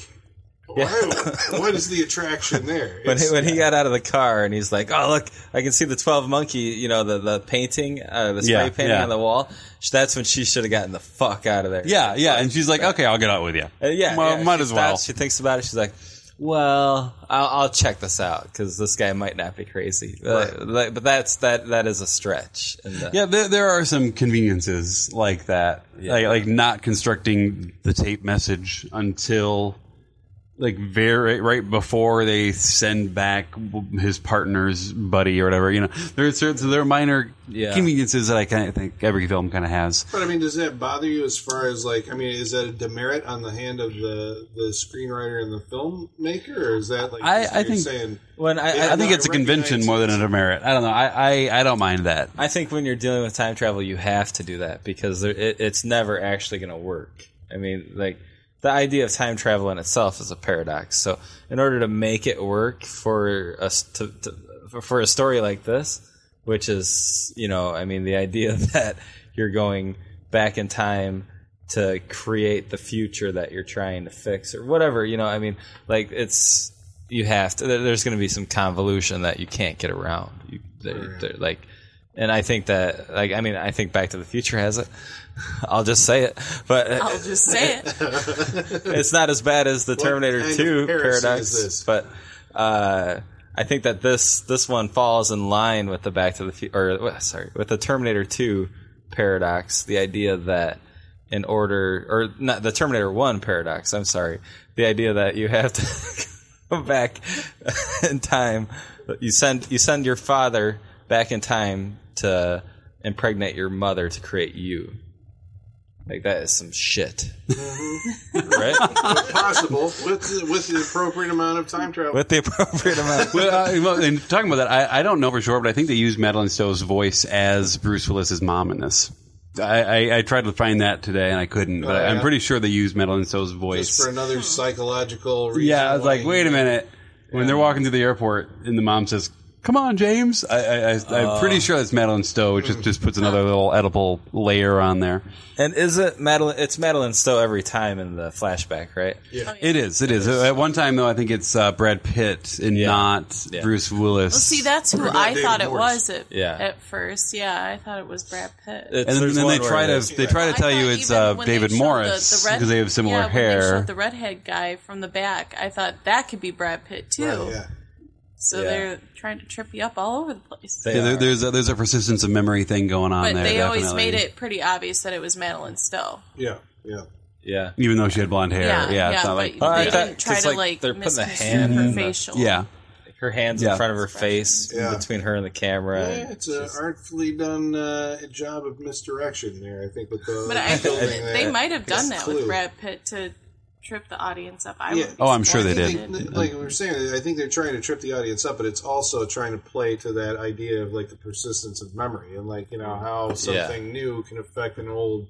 wow, what is the attraction there? *laughs* when he, when he got out of the car and he's like, "Oh look, I can see the twelve monkey," you know, the the painting, uh, the spray Yeah, painting yeah. on the wall. That's when she should have gotten the fuck out of there. yeah, yeah, and she's like, okay, I'll get out with you. Uh, yeah, well, yeah, might as well. stops, She thinks about it. She's like, "Well, I'll, I'll check this out because this guy might not be crazy." Uh, but that's that that is a stretch. Uh, Yeah, there, there are some conveniences like that, like like not constructing the tape message until like very right before they send back his partner's buddy or whatever. You know, there are certain so there are minor Yeah. conveniences that I kind of think every film kind of has. But I mean, does that bother you as far as like? I mean, is that a demerit on the hand of the the screenwriter and the filmmaker, or is that like? I- I think- saying when I, I, I think it's a convention more than a demerit. I don't know. I, I I don't mind that. I think when you're dealing with time travel, you have to do that because there, it, it's never actually going to work. I mean, like the idea of time travel in itself is a paradox. So, in order to make it work for us to, to for, a story like this, which is, you know, I mean, the idea *laughs* that you're going back in time to create the future that you're trying to fix or whatever, you know, I mean, like it's you have to. There's going to be some convolution that you can't get around. You, they're, they're like, and I think that, like, I mean, I think Back to the Future has it. *laughs* I'll just say it, but I'll just say it. *laughs* it's not as bad as the Terminator kind 2 heresy paradox. is this? But uh, I think that this this one falls in line with the Back to the Future, or wha- sorry, with the Terminator 2 paradox. The idea that in order, or not the Terminator 1 paradox. I'm sorry, the idea that you have to *laughs* go back in time. You send you send your father back in time to impregnate your mother to create you. Like that is some shit, right? *laughs* possible with the, with the appropriate amount of time travel? With the appropriate amount. well, uh, well, and talking about that, I, I don't know for sure, but I think they used Madeleine Stowe's voice as Bruce Willis's mom in this. I, I, I tried to find that today and I couldn't, but Oh, yeah? I'm pretty sure they used Madeleine Stowe's voice. Just for another psychological reason. yeah, I was like, why- wait a minute. When they're walking through the airport and the mom says, "Come on, James," I, I, I, I'm pretty sure that's Madeleine Stowe, which just just puts another little edible layer on there. And is it Madeleine? It's Madeleine Stowe every time in the flashback, right? Yeah. It is. It is. At one time, though, I think it's uh, Brad Pitt and Yeah. not Yeah. Bruce Willis. Well, see, that's who I David thought it Morse. was at, Yeah. at first. Yeah, I thought it was Brad Pitt. It's, and then, there's then they one try where to they try to I tell you thought it's even uh, when they David showed Morris the- the red- because they have similar yeah, When they hair. showed the redhead guy from the back, I thought that could be Brad Pitt too. Right, yeah. So Yeah. they're trying to trip you up all over the place. They Yeah, there, there's a, there's a persistence of memory thing going on but there. they always made it pretty obvious that it was Madeleine Stowe. Yeah. Yeah. yeah. even though she had blonde hair. Yeah, Yeah, yeah, it's not but like I they thought- didn't try 'cause, to like, like they're putting the hand her in the- facial. yeah. Her hands Yeah. in front of her face, Yeah. between her and the camera. Yeah, it's an artfully done uh, job of misdirection there. I think with the But I building they might have done that clue. with Brad Pitt to trip the audience up. I Yeah. Oh, I'm sure they think did. like we were saying, I think they're trying to trip the audience up, but it's also trying to play to that idea of like the persistence of memory and like you know how something new can affect an old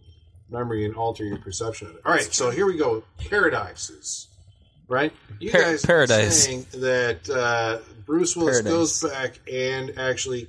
memory and alter your perception of it. All right, so here we go. Paradises, right? You Par- guys are Paradise. saying that uh, Bruce Willis Paradise. goes back and actually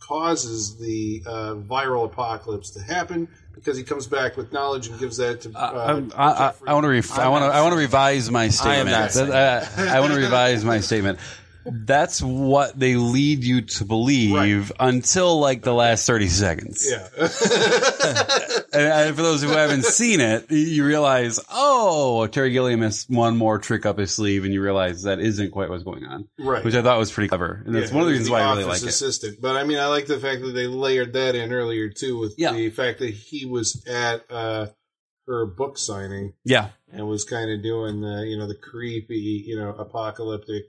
causes the uh, viral apocalypse to happen because he comes back with knowledge and gives that to. Uh, I, I, Jeffrey. I want to ref- I want to I want to revise my statement. not saying uh, I want to revise my statement. That's what they lead you to believe until like the last thirty seconds. Yeah. *laughs* *laughs* And, for those who haven't seen it, you realize, oh, Terry Gilliam has one more trick up his sleeve, and you realize that isn't quite what's going on. Right. Which I thought was pretty clever, and that's Yeah, one of the reasons why I really like it. assistant. But I mean, I like the fact that they layered that in earlier too, with Yeah. the fact that he was at uh, her book signing Yeah, and was kind of doing the you know the creepy you know apocalyptic.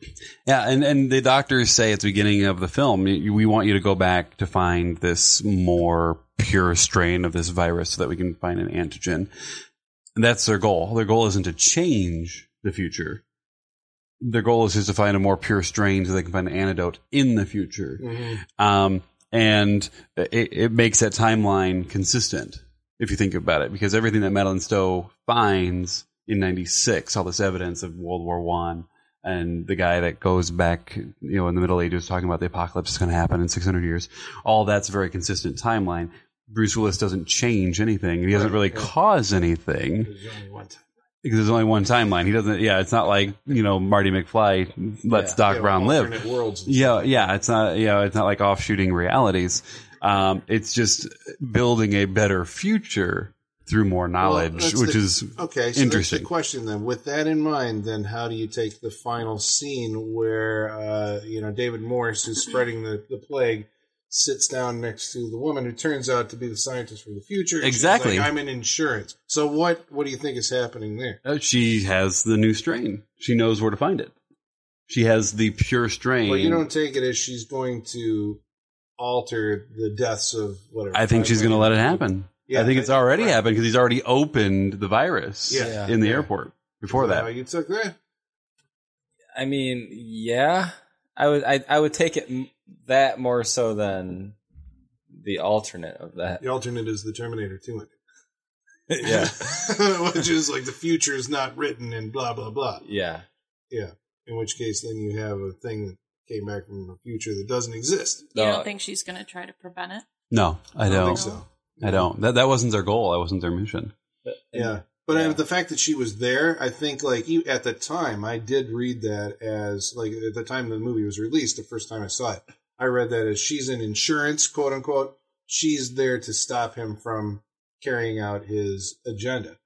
Yeah, and, and the doctors say at the beginning of the film, we want you to go back to find this more pure strain of this virus so that we can find an antigen. And that's their goal. Their goal isn't to change the future. Their goal is just to find a more pure strain so they can find an antidote in the future. Um, and it, it makes that timeline consistent if you think about it, because everything that Madeleine Stowe finds in '96, all this evidence of World War One, and the guy that goes back, you know, in the Middle Ages talking about the apocalypse is going to happen in 600 years, all that's a very consistent timeline. Bruce Willis doesn't change anything. He doesn't really yeah. cause anything There's only one time. because there's only one timeline. He doesn't. Yeah, it's not like you know Marty McFly lets Yeah. Doc Yeah, Brown live. alternate worlds. and Yeah, yeah, it's not. You know, it's not like offshooting realities. Um, it's just building a better future through more knowledge, that's which the- is Okay, so Interesting. that's the question then. With that in mind, then how do you take the final scene where uh, you know David Morse, who's spreading the, the plague, sits down next to the woman who turns out to be the scientist from the future? Exactly. like, I'm in insurance. So what what do you think is happening there? uh, she has the new strain. She knows where to find it. She has the pure strain. Well, you don't take it as she's going to alter the deaths of whatever. I think she's going to let it happen. Yeah, I think it's already right. happened because he's already opened the virus Yeah. in the Yeah. airport before Is that. you took that? I mean, yeah, I would I, I would take it m- that more so than the alternate of that. The alternate is the Terminator 2. yeah, *laughs* Which is like the future is not written and blah, blah, blah. yeah. Yeah. In which case, then you have a thing that came back from a future that doesn't exist. You don't think she's going to try to prevent it? No, I don't don't. think so. I don't. That that wasn't their goal. That wasn't their mission. Yeah. But Yeah. uh, the fact that she was there, I think, like, you, at the time, I did read that as, like, at the time the movie was released, the first time I saw it, I read that as she's in insurance, quote unquote. She's there to stop him from carrying out his agenda.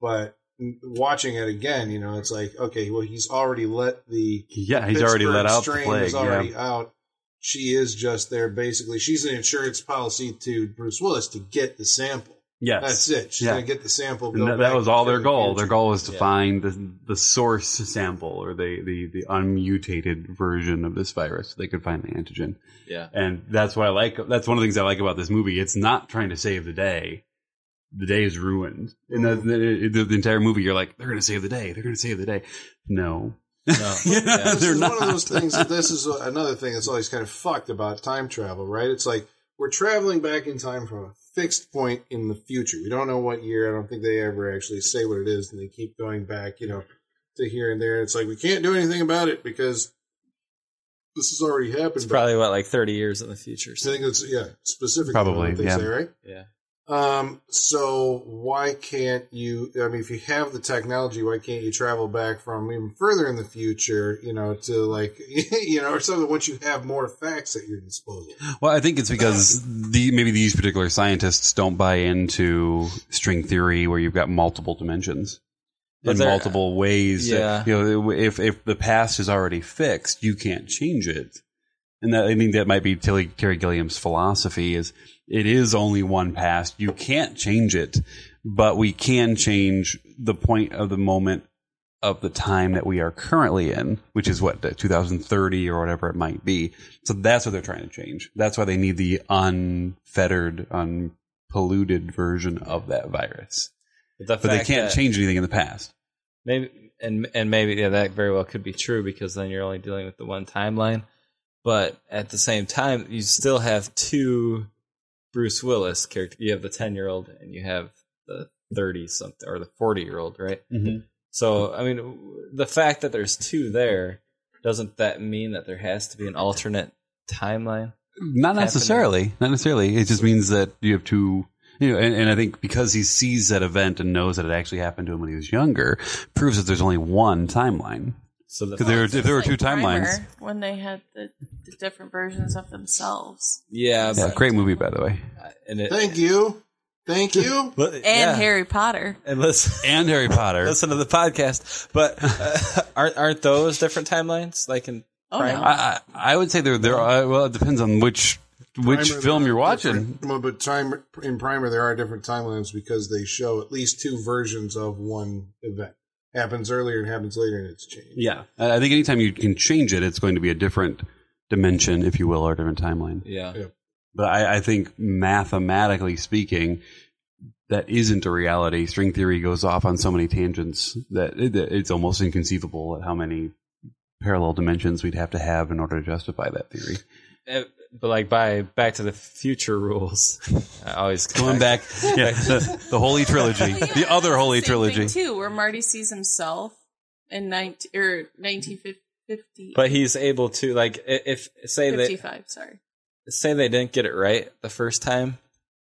But n- watching it again, you know, it's like, okay, well, he's already let the Yeah, he's already let Pittsburgh out the strain plague. is already Yeah. out. She is just there basically. She's an insurance policy to Bruce Willis to get the sample. Yes, That's it. She's Yeah. going to get the sample. Go that, that was all their the goal. future. Their goal was to Yeah. find the the source sample or the, the the unmutated version of this virus. They could find the antigen, Yeah. and that's what I like. That's one of the things I like about this movie. It's not trying to save the day. The day is ruined. and the, the, the, the entire movie, you're like, they're going to save the day. They're going to save the day. No, No. *laughs* Yeah, Yeah. This they're is not. one of those things. That this is another thing that's always kind of fucked about time travel, right? It's like we're traveling back in time from a fixed point in the future. We don't know what year. I don't think they ever actually say what it is, and they keep going back, you know, to here and there. It's like we can't do anything about it because this has already happened. It's probably what like 30 years in the future. So. I think it's yeah, specifically Probably, what they yeah. say, right? yeah. Um, so why can't you? I mean, if you have the technology, why can't you travel back from even further in the future? You know, to like, *laughs* you know, or something. Once you have more facts at your disposal. Well, I think it's because the maybe these particular scientists don't buy into string theory, where you've got multiple dimensions But in there- multiple ways. Yeah. you know, if if the past is already fixed, you can't change it. And that, I think that might be Tilly, Terry Gilliam's philosophy: is it is only one past. You can't change it, but we can change the point of the moment of the time that we are currently in, which is what 2030 or whatever it might be. So that's what they're trying to change. That's why they need the unfettered, unpolluted version of that virus. the But they can't change anything in the past. Maybe and and maybe yeah, that very well could be true because then you're only dealing with the one timeline. But at the same time, you still have two Bruce Willis character. You have the ten year old and you have the thirty something or the forty year old, right? Mm-hmm. So I mean, the fact that there's two there doesn't that mean that there has to be an alternate timeline? Not necessarily. Not necessarily. It just means that you have two. You know, and, and I think because he sees that event and knows that it actually happened to him when he was younger, proves that there's only one timeline. So the Because there, if there were It's two like timelines, Primer, when they had the, the different versions of themselves yeah, yeah, great movie by the way, and it, Thank you, thank you. *laughs* but- and yeah. Harry Potter. and listen. *laughs* and Harry Potter. *laughs* listen to the podcast. But uh, aren't aren't those different timelines? Like in Oh Primer? no, I, I I would say there there are, well it depends on which which Primer, film you're watching. Well, but time in Primer there are different timelines because they show at least two versions of one event. Happens earlier and happens later, and it's changed. Yeah, I I think anytime you can change it, it's going to be a different dimension, if you will, or a different timeline. yeah. Yeah. But I, I think mathematically speaking, that isn't a reality. String theory goes off on so many tangents that it, it's almost inconceivable at how many parallel dimensions we'd have to have in order to justify that theory. But like by Back to the Future rules, *laughs* I always Going back, *laughs* yeah, the, *laughs* the Holy Trilogy, Well, yeah, the other that's Holy same Trilogy. thing, too, where Marty sees himself in 19 or 1950. But he's able to like if say they 55, sorry. say they didn't get it right the first time,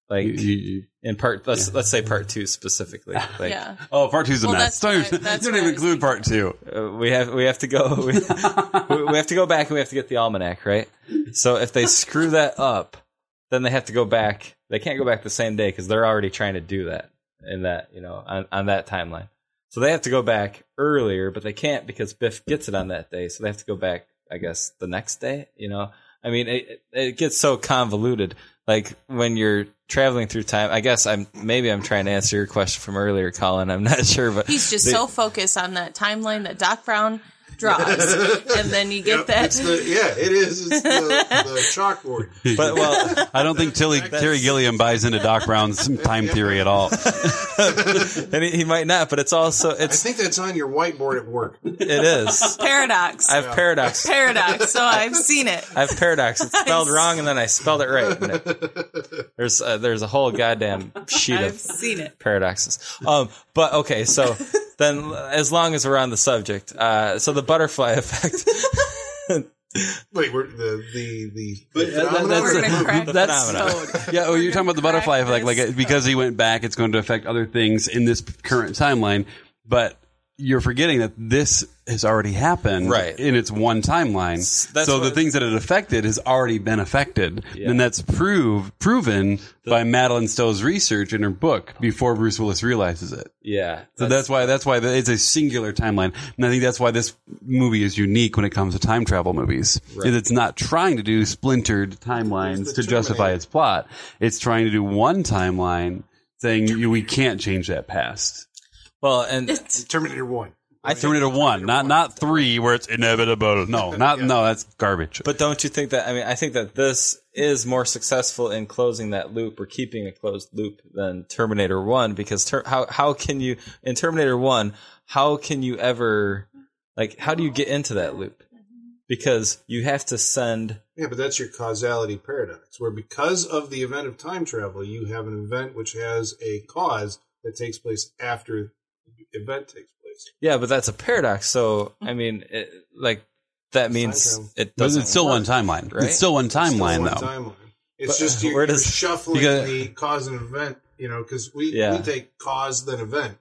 like You- you- you- in part let's let's say part two specifically. *laughs* Like yeah. oh, part two's a Well, mess. that's Don't, *laughs* I- even- don't even include part two. uh, we have we have to go *laughs* we, we have to go back and we have to get the almanac right. So if they screw that up, then they have to go back. They can't go back the same day because they're already trying to do that in that you know on, on that timeline. So they have to go back earlier, but they can't because Biff gets it on that day. So they have to go back, I guess, the next day. You know, I mean, it, it gets so convoluted. Like when you're traveling through time, I guess I'm maybe I'm trying to answer your question from earlier, Colin. I'm not *laughs* sure, but He's just they- so focused on that timeline that Doc Brown draws. *laughs* and then you get Yep, that. It's the, yeah, it is. It's the, the *laughs* chalkboard. But well, I don't think Tilly, Terry Gilliam buys into Doc Brown's time theory at all. *laughs* and he, he might not, but it's also I it's think that's on your whiteboard at work. it is. paradox. I have paradox. paradox. So I've seen it. I have paradox. It's spelled wrong, and then I spelled it right. It- there's uh, there's a whole goddamn sheet I've of seen it. paradoxes. Um, but okay, so then as long as we're on the subject, uh, so the butterfly *laughs* effect. Wait, we're the the the. But, the uh, that's- or We're the gonna movie? crack That's- this code. Yeah, oh, you're talking about the butterfly effect, like this. uh, because he went back, it's going to affect other things in this current timeline. But you're forgetting that this has already happened, Right. In its one timeline, That's so the things that it affected has already been affected, Yeah. and that's prove proven by Madeleine Stowe's research in her book before Bruce Willis realizes it. yeah, So that's why that's why it's a singular timeline, and I think that's why this movie is unique when it comes to time travel movies. Is It's not trying to do splintered timelines to justify its plot. It's trying to do one timeline, saying we can't change that past. Well, and Terminator One. I Terminator one, not not three, where it's inevitable. No, *laughs* not no, that's garbage. But don't you think that? I mean, I think that this is more successful in closing that loop or keeping a closed loop than Terminator One because ter- how how can you in Terminator One how can you ever like how do you get into that loop? because you have to send. Yeah, but that's your causality paradox, where because of the event of time travel, you have an event which has a cause that takes place after the event takes place. Yeah, but that's a paradox. So I mean, it, like that means travel. it But doesn't. it's still one timeline. right? It's still one Still timeline, one though. Timeline. It's But just *laughs* you're, where you're shuffling you gotta- the cause and event, you know, because we, Yeah. we take cause then event.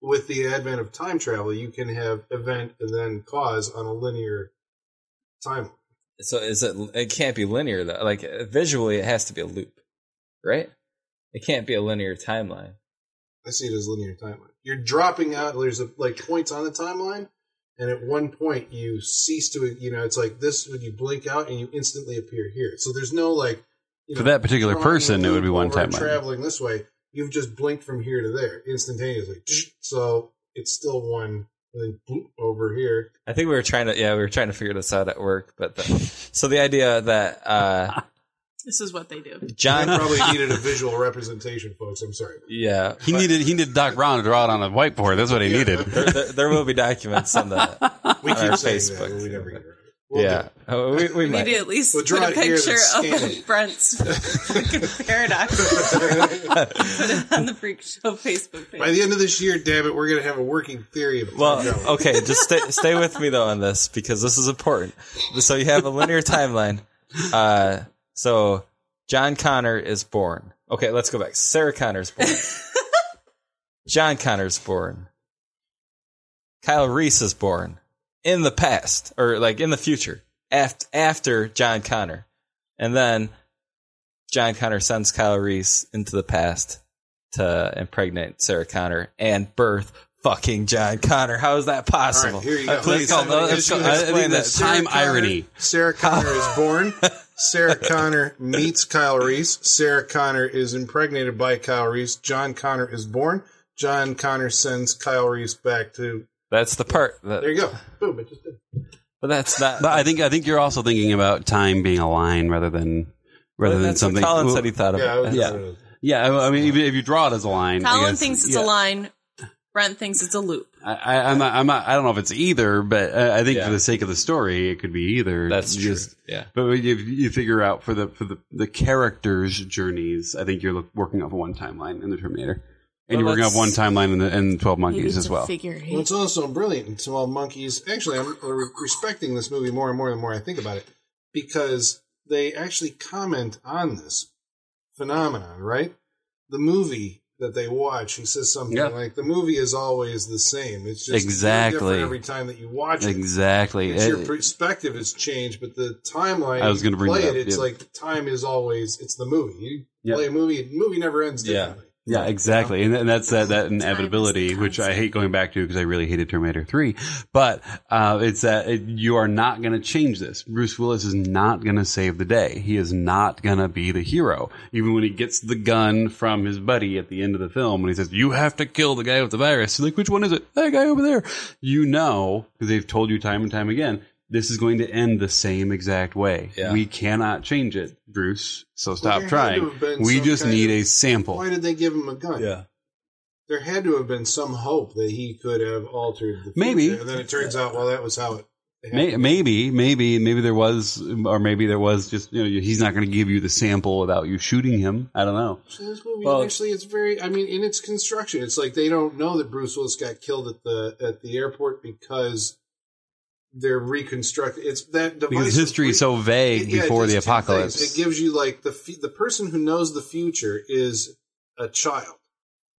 With the advent of time travel, you can have event and then cause on a linear timeline. So is it? It can't be linear though. Like visually, it has to be a loop, right? It can't be a linear timeline. I see it as linear timeline. You're dropping out. There's a, like points on the timeline, and at one point you cease to. You know, it's like this when you blink out and you instantly appear here. So there's no like. You For that particular person, it would be one over timeline. Traveling this way, you've just blinked from here to there instantaneously. *sniffs* So it's still one, and then boop, over here. I think we were trying to. Yeah, we were trying to figure this out at work. But the, so the idea that uh, *laughs* This is what they do. I John, probably *laughs* needed a visual representation, folks. I'm sorry. yeah, He needed he needed Doc Brown to draw it on a whiteboard. That's what he needed. *laughs* there, there, there will be documents on the. *laughs* We keep our Facebook. that, we never get it. We'll yeah. Oh, we, we We need to at least We'll put draw a picture of it. Brent's paradox. put it on the Freak Show Facebook page. By the end of this year, damn it, we're going to have a working theory of time Well, travel. okay, just stay stay with me though on this because this is important. So you have a linear timeline. Uh, so John Connor is born. Okay, let's go back. Sarah Connor's born. *laughs* John Connor's born. Kyle Reese is born in the past or like in the future after after John Connor, and then John Connor sends Kyle Reese into the past to impregnate Sarah Connor and birth fucking John Connor. How is that possible? right, here you go. Uh, please, Let's let's I explain that's time Connor- irony. Sarah Connor is born. *laughs* Sarah Connor meets Kyle Reese. Sarah Connor is impregnated by Kyle Reese. John Connor is born. John Connor sends Kyle Reese back to. That's the part. That, There you go. Boom. It just did. but that's that. But I think I think you're also thinking about time being a line rather than rather than that's something. what Colin well, said he thought of. Yeah, it. was Yeah. Yeah, I I mean, if you draw it as a line, Colin guess- thinks it's yeah. a line. Brent thinks it's a loop. I, I, I'm not, I'm not, I don't know if it's either, but uh, I think Yeah. for the sake of the story, it could be either. That's You true. yeah. But when you, you figure out for the for the, the characters' journeys, I think you're look- working off one timeline in the Terminator, and Well, you're working off that's- one timeline in the in Twelve Monkeys as well. Figure Well, it's also brilliant in Twelve Monkeys. Actually, I'm respecting this movie more and more the more I think about it because they actually comment on this phenomenon. Right, the movie that they watch, he says something Yeah. like, "The movie is always the same. It's just Exactly. different every time that you watch it." Exactly. It's your uh, perspective has changed, but the timeline. I was going gonna bring play it. up, It's yeah. like time is always. It's the movie. You Yeah. play a movie. Movie never ends Yeah. Yeah, exactly, and, and that's that, that inevitability, which I hate going back to because I really hated Terminator Three. But uh, it's that it, you are not going to change this. Bruce Willis is not going to save the day. He is not going to be the hero. Even when he gets the gun from his buddy at the end of the film, and he says, "You have to kill the guy with the virus," He's like, "Which one is it? That guy over there." You know, because they've told you time and time again. This is going to end the same exact way. Yeah. We cannot change it, Bruce. So stop there had trying. to have been We just need of- a sample. Why did they give him a gun? Yeah. There had to have been some hope that he could have altered the future. Maybe. and then it turns out, well, that was how it. May, happened. maybe, maybe, maybe there was, or maybe there was just, you know, he's not going to give you the sample without you shooting him. I don't know. So this movie Well- actually, it's very. I mean, in its construction, it's like they don't know that Bruce Willis got killed at the at the airport because they're reconstructing. It's that device. Because history is so vague It- yeah, before does the apocalypse. things. It gives you like the f- the person who knows the future is a child,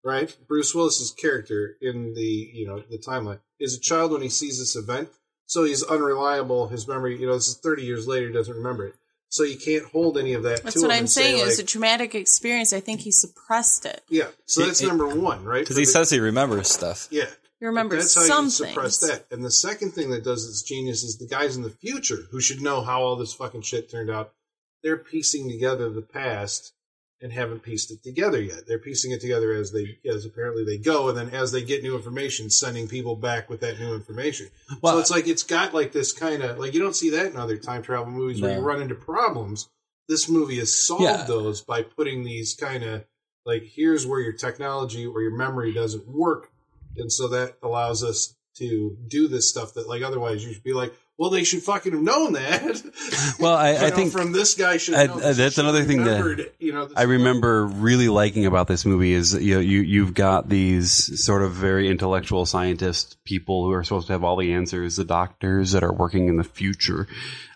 right? Bruce Willis's character in the you know the timeline is a child when he sees this event, so he's unreliable. His memory, you know, this is thirty years later, he doesn't remember it, so you can't hold any of that. That's to what him I'm and say, saying. It was a traumatic experience. I think he suppressed it. yeah. So He- that's he- number one, right? Because he the- says he remembers stuff. yeah. You remember That's how some you suppress things. that. And the second thing that does its genius is the guys in the future who should know how all this fucking shit turned out. They're piecing together the past and haven't pieced it together yet. They're piecing it together as they as apparently they go, and then as they get new information, sending people back with that new information. Well- so it's like it's got like this kind of like you don't see that in other time travel movies where you run into problems. This movie has solved Yeah. those by putting these kind of like here's where your technology or your memory doesn't work and so that allows us to do this stuff that like otherwise you should be like Well, they should fucking have known that. *laughs* Well, I, I know, think from this guy should. I- know uh, that's should another thing that you know, I remember really liking about this movie is you know, you you've got these sort of very intellectual scientist people who are supposed to have all the answers, the doctors that are working in the future,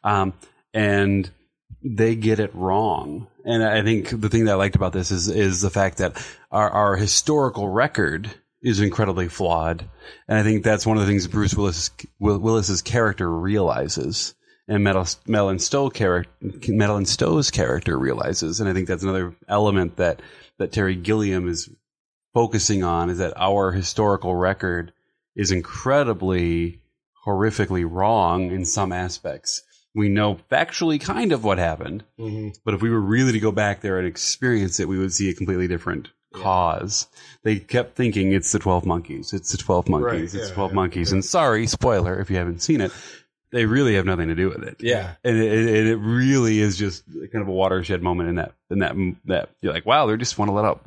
um, and they get it wrong. And I think the thing that I liked about this is is the fact that our, our historical record is incredibly flawed, and I think that's one of the things Bruce Willis Will- Willis's character realizes and Madeleine Stowe character, Madeleine Stowe's character realizes, and I think that's another element that that Terry Gilliam is focusing on is that our historical record is incredibly horrifically wrong in some aspects. We know factually kind of what happened, Mhm. but if we were really to go back there and experience it, we would see a completely different cause. They kept thinking it's the 12 monkeys. It's the 12 monkeys. Right, it's yeah, 12 yeah, monkeys. yeah. And sorry, spoiler if you haven't seen it, they really have nothing to do with it Yeah. and it, it, it really is just kind of a watershed moment in that in that that you're like wow they're just want to let out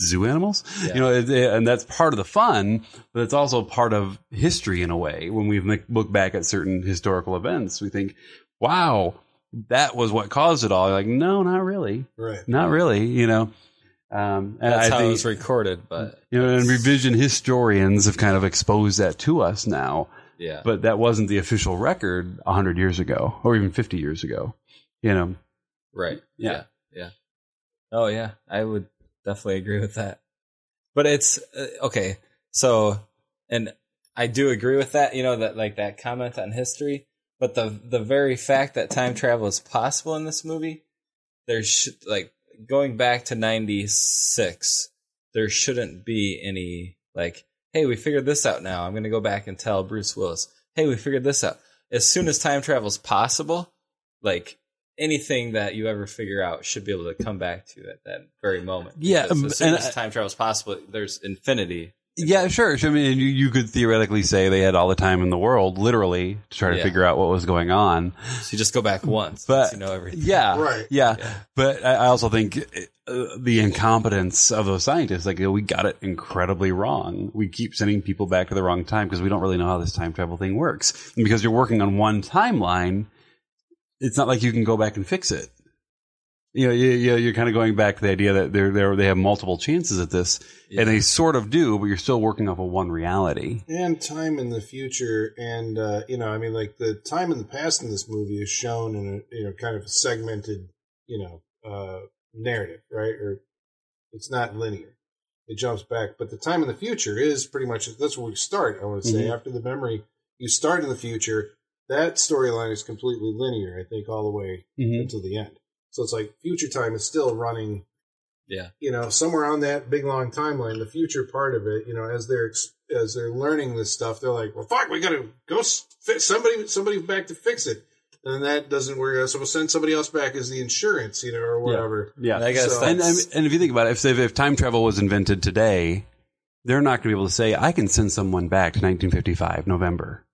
zoo animals Yeah. you know it, it- and that's part of the fun but it's also part of history in a way when we look- look back at certain historical events we think wow that was what caused it all like no not really right. not really you know um, and That's I how it was recorded, but you know, and revision historians have kind of exposed that to us now yeah. but that wasn't the official record 100 years ago or even 50 years ago you know Right. Yeah. Yeah. Yeah. Oh yeah, I would definitely agree with that. But it's uh, okay. So, and I do agree with that. You know that like that comment on history. But the the very fact that time travel is possible in this movie, there's should like going back to '96. There shouldn't be any like, hey, we figured this out now. I'm going to go back and tell Bruce Willis, hey, we figured this out. As soon as time travel is possible, like anything that you ever figure out should be able to come back to at that very moment. Yeah, Because um, as soon and as time travel is possible, there's infinity. Yeah sure i mean you, you could theoretically say they had all the time in the world literally to try to Yeah. figure out what was going on So you just go back once, But- you know everything. yeah Right. yeah, Yeah. but I I also think uh, the incompetence of those scientists like you know, we got it incredibly wrong we keep sending people back to the wrong time because we don't really know how this time travel thing works and because you're working on one timeline it's not like you can go back and fix it you know, you, you, you're kind of going back to the idea that they're, they're, they have multiple chances at this, Yeah. and they sort of do, but you're still working off of one reality. and time in the future and uh, you know i mean like the time in the past in this movie is shown in a you know kind of a segmented you know uh, narrative right or it's not linear it jumps back but the time in the future is pretty much that's where we start i want to say Mhm. after the memory you start in the future that storyline is completely linear i think all the way Mm-hmm. until the end so it's like future time is still running Yeah. you know somewhere on that big long timeline the future part of it you know as they're as they're learning this stuff they're like well fuck we gotta go s- fi- somebody somebody back to fix it and that doesn't work so we'll send somebody else back as the insurance you know or whatever Yeah, And I guess So- and, that's and and if you think about it, if if time travel was invented today, they're not going to be able to say, "I can send someone back to 1955 November."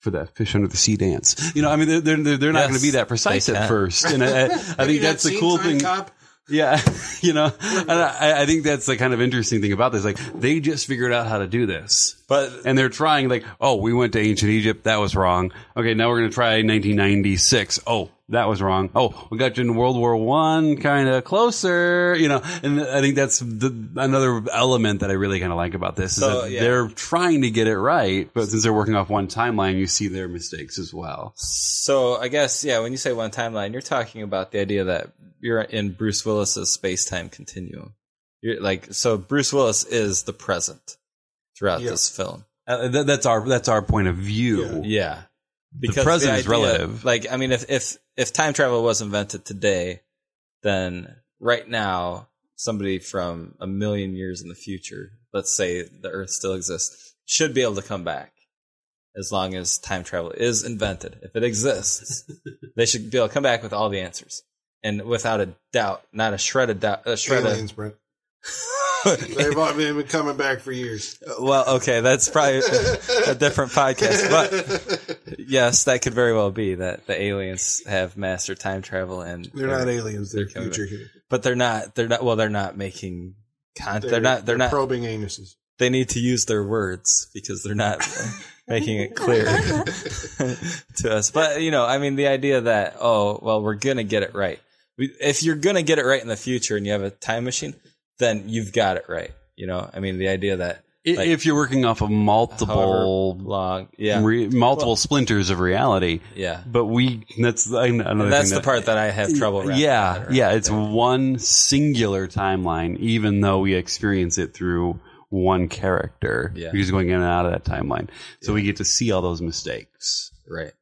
For that fish under the sea dance, you know, I mean, they're they're, they're not Yes, going to be that precise at first, and I, I, I think that's the cool thing. Cop? Yeah, *laughs* you know, and I, I think that's the kind of interesting thing about this. Like, they just figured out how to do this, but and they're trying. Like, oh, we went to ancient Egypt, that was wrong. Okay, now we're going to try 1996. Oh, that was wrong. Oh, we got you in World War One, kind of closer. You know, and I think that's the, another element that I really kind of like about this is So, that yeah. they're trying to get it right, but since they're working off one timeline, you see their mistakes as well. so I guess yeah, when you say one timeline, you're talking about the idea that you're in Bruce Willis's space time continuum. You're like so Bruce Willis is the present throughout Yeah. this film. Uh, that, that's our that's our point of view. Yeah. The present is idea- relative. Like, I mean, if, if, if time travel was invented today, then right now, somebody from a million years in the future, let's say the Earth still exists, should be able to come back as long as time travel is invented. If it exists, *laughs* they should be able to come back with all the answers. And without a doubt, not a shred of doubt, a shred aliens brent they've all been coming back for years well, okay, that's probably a different podcast, but *laughs* yes, that could very well be that the aliens have mastered time travel and they're not aliens they're, they're coming future but they're not they're not well they're not making con- they're, not they're, not probing anuses they need to use their words because they're not *laughs* making it clear *laughs* to us. But you know, I mean, the idea that oh, well, we're gonna get it right. If you're gonna get it right in the future and you have a time machine, then you've got it right. You know, I mean, the idea that Like- if you're working off of multiple long, yeah, re- multiple splinters of reality, yeah. but we that's I- that's the part that I have trouble. Yeah, yeah, it's one singular timeline, even though we experience it through one character. Yeah. We're going in and out of that timeline, so we get to see all those mistakes. right.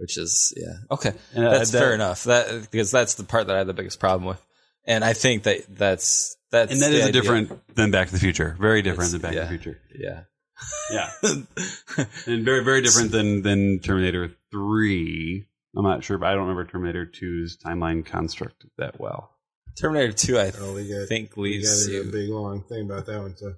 Which is yeah okay. And, uh, that's that- fair enough. That because that's the part that I had the biggest problem with, and I think that that's that's And that is a different than Back to the Future. Very different than Back yeah. to the Future. Yeah. Yeah, and very very different than than Terminator Three. I'm not sure, but I don't remember Terminator 2's timeline construct that well. Terminator Two, I Oh, we got think we leaves got a big long thing about that one too.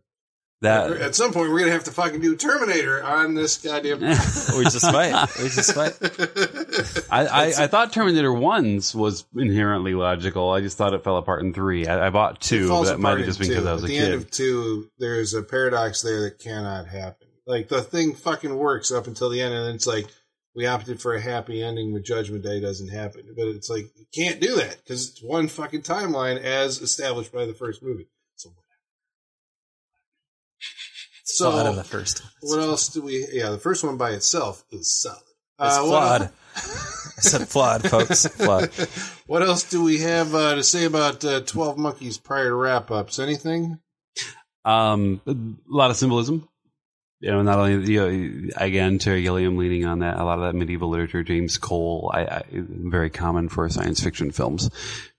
That At some point, we're gonna have to fucking do Terminator on this goddamn. *laughs* We just might. We just might. *laughs* I, I, I thought Terminator One's was inherently logical. I just thought it fell apart in three. I, I bought two, but that might have just been because. I was At a the end of two, there's a paradox there that cannot happen. Like the thing fucking works up until the end, and then it's like we opted for a happy ending with Judgment Day doesn't happen. But it's like you can't do that because it's one fucking timeline as established by the first movie. So, so Flawed in the first. one. what else do we? Yeah, the first one by itself is solid. It's Uh, flawed. el- *laughs* I said flawed, folks. Flawed. *laughs* What else do we have uh, to say about uh, Twelve Monkeys prior to wrap ups? Anything? Um, a lot of symbolism. You know, not only you know, again Terry Gilliam leaning on that a lot of that medieval literature. James Cole, I, I very common for science fiction films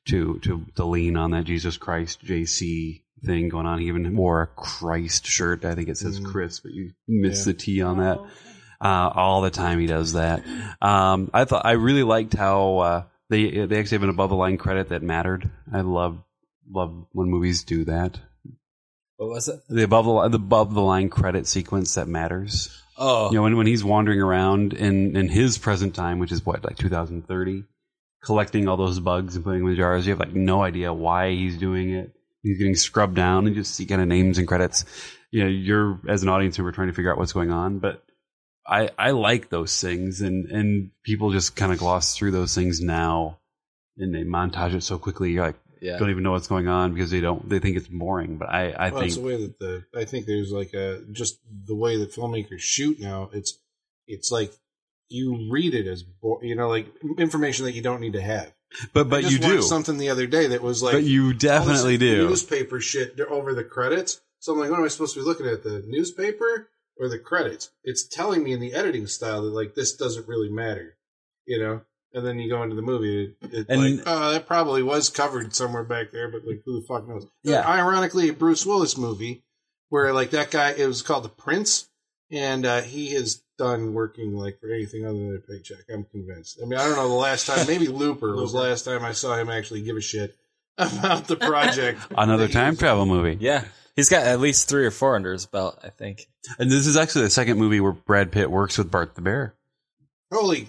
to to to lean on that Jesus Christ JC thing going on. He even wore a Christ shirt. I think it says Mhm. Chris, but you miss Yeah. the T on that. uh, all the time he does that. Um, I thought I really liked how uh, they they actually have an above the line credit that mattered. I love love when movies do that. What was it? The above the the above the line credit sequence that matters. Oh, You know, when when he's wandering around in in his present time, which is what like 2030, collecting all those bugs and putting them in jars, you have like no idea why he's doing it. He's getting scrubbed down and just see kind of names and credits. You know, you're as an audience member trying to figure out what's going on, but I I like those things, and and people just kind of gloss through those things now, and they montage it so quickly. You're like, yeah. don't even know what's going on because they don't they think it's boring. But I I well, think it's the way that the I think there's like a just the way that filmmakers shoot now. It's it's like you read it as bo- you know like information that you don't need to have. But but you do something the other day that was like but you definitely do. newspaper shit over the credits. So I'm like, what am I supposed to be looking at? The newspaper or the credits? It's telling me in the editing style that like this doesn't really matter, you know. And then you go into the movie, it, it And- like, oh, that probably was covered somewhere back there, but like, who the fuck knows? Yeah. Ironically, a Bruce Willis movie where like that guy, it was called The Prince, and uh, he has done working like for anything other than a paycheck. I'm convinced. I mean, I don't know the last time. Maybe Looper was the last time I saw him actually give a shit *laughs* about the project. *laughs* Another time travel movie. Yeah. He's got at least three or four under his belt, I think. And this is actually the second movie where Brad Pitt works with Bart the Bear. Holy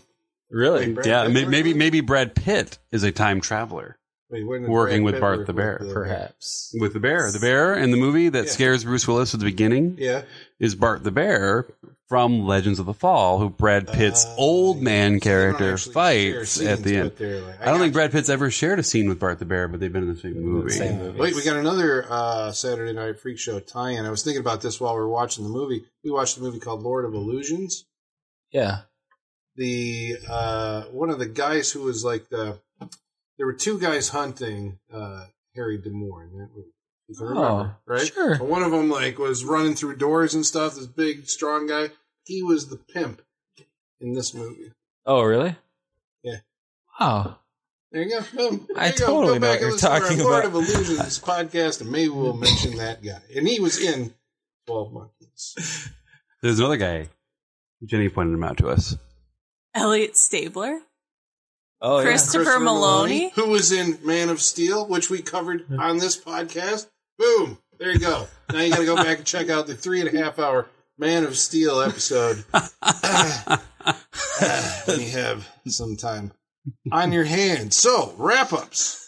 Really? Wait, Brad yeah, Pitt maybe maybe Brad Pitt is a time traveler Wait, when did Working Brad with Bart work the with Bear, Perhaps. with the bear. The bear in the movie that Yeah. scares Bruce Willis at the beginning Yeah, is Bart the Bear from Legends of the Fall, who Brad Pitt's Uh, old man They character actually fights at the end. like- I don't think got Brad Pitt's ever shared a scene with Bart the Bear, but they've been in the same movie. Same you. Wait, we got another uh, Saturday Night Freak Show tie-in. I was thinking about this while we were watching the movie. We watched a movie called Lord of Illusions. Yeah. The uh, one of the guys who was like the there were two guys hunting uh, Harry D'Amour in that movie. You can remember, Oh, right? sure. And one of them like was running through doors and stuff. This big, strong guy. He was the pimp in this movie. Oh, really? Yeah. Wow. There you go. Boom. There I you totally go know back what you're listen to our talking Lord about. of Illusions *laughs* podcast, and maybe we'll mention that guy. And he was in Twelve Monkeys. There's another guy. Jenny pointed him out to us. Elliot Stabler. Oh, yeah. Christopher Meloni? who was in Man of Steel, which we covered on this podcast. Boom. There you go. Now you got to go back and check out the three and a half hour Man of Steel episode *laughs* when you have some time on your hands. So, wrap ups.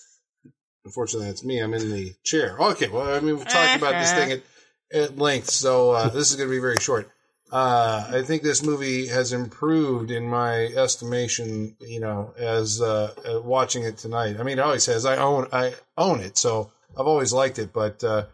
Unfortunately, that's me. I'm in the chair. Okay, well, I mean, we've talked about this thing *laughs* at, at length, so uh, this is going to be very short. Uh, I think this movie has improved in my estimation. You know, as uh, uh, watching it tonight. I mean, it always has. I own I own it, so I've always liked it, but uh,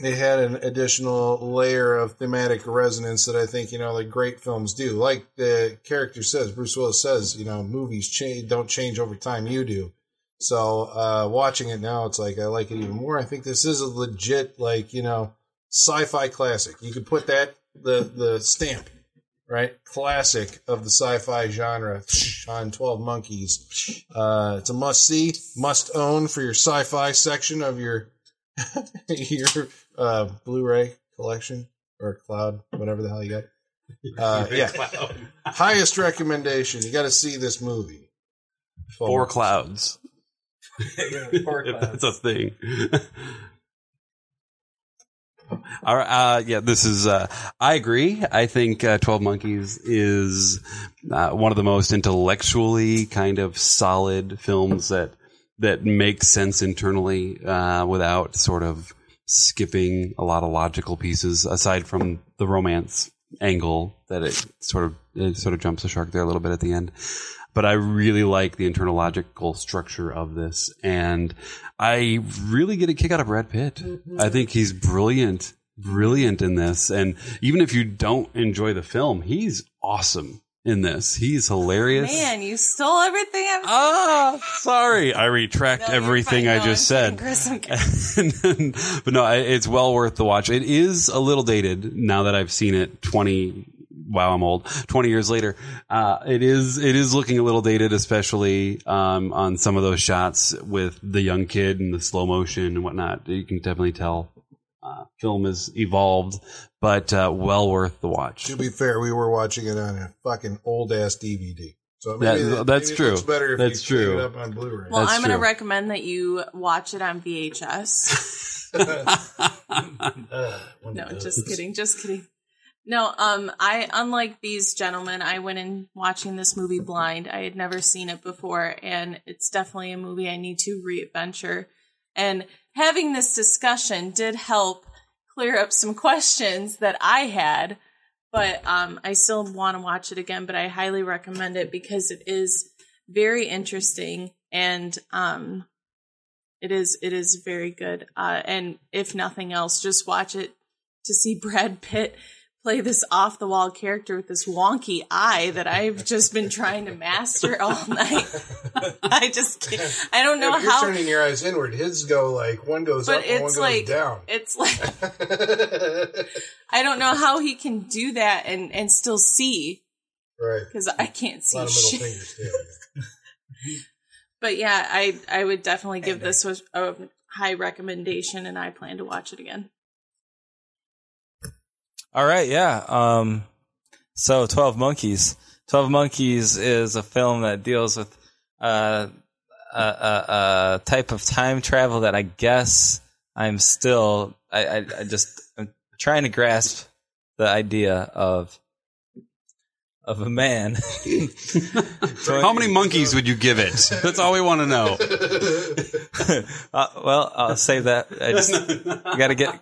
it had an additional layer of thematic resonance that I think you know, like great films do. Like the character says, Bruce Willis says, you know, movies change don't change over time. You do. So uh, watching it now, it's like I like it even more. I think this is a legit, like you know, sci-fi classic. You could put that the the stamp, right? Classic of the sci-fi genre on Twelve Monkeys. Uh, it's a must see, must own for your sci-fi section of your *laughs* your uh, Blu-ray collection or cloud, whatever the hell you got. Uh, *laughs* yeah, highest recommendation. You got to see this movie. Four clouds. *laughs* Four if that's a thing. All right, uh, yeah, this is. Uh, I agree. I think uh, Twelve Monkeys is uh, one of the most intellectually kind of solid films that that make sense internally uh, without sort of skipping a lot of logical pieces. Aside from the romance angle, that it sort of it sort of jumps the shark there a little bit at the end but I really like the internal logical structure of this. And I really get a kick out of Brad Pitt. Mm-hmm. I think he's brilliant, brilliant in this. And even if you don't enjoy the film, he's awesome in this. He's hilarious. Man, you stole everything I Ah, sorry. I retract No, everything. I No, just said. kidding, Chris, I'm *laughs* but no, it's well worth the watch. It is a little dated now that I've seen it 20 wow I'm old 20 years later uh, it is it is looking a little dated especially um, on some of those shots with the young kid and the slow motion and whatnot you can definitely tell uh, film has evolved but uh, well worth the watch To be fair, we were watching it on a fucking old ass DVD. So maybe that, that's maybe true. It looks better if That's you true. it up on Blu-ray. Well, That's I'm going to recommend that you watch it on VHS. *laughs* *laughs* no, just kidding, just kidding. No, um, I unlike these gentlemen, I went in watching this movie blind. I had never seen it before, and it's definitely a movie I need to re-adventure. And having this discussion did help clear up some questions that I had. But um, I still want to watch it again. But I highly recommend it because it is very interesting and um, it is it is very good. Uh, and if nothing else, just watch it to see *laughs* Brad Pitt play this off the wall character with this wonky eye that I've just been trying to master all *laughs* night. *laughs* I just can't. I don't know if you're how. turning your eyes inward, his go like one goes But up and one it's goes down. it's like *laughs* I don't know how he can do that and and still see right. because I can't A see lot of middle shit. fingers too. But yeah, I I would definitely give this a, a high recommendation, and I plan to watch it again. All right, yeah. Um, so Twelve Monkeys. Twelve Monkeys is a film that deals with uh, a, a, a type of time travel that I guess I'm still. I, I, I just I'm trying to grasp the idea of of a man. *laughs* how many monkeys would you give it that's all we want to know *laughs* uh, well, I'll save that. I just *laughs* got to get.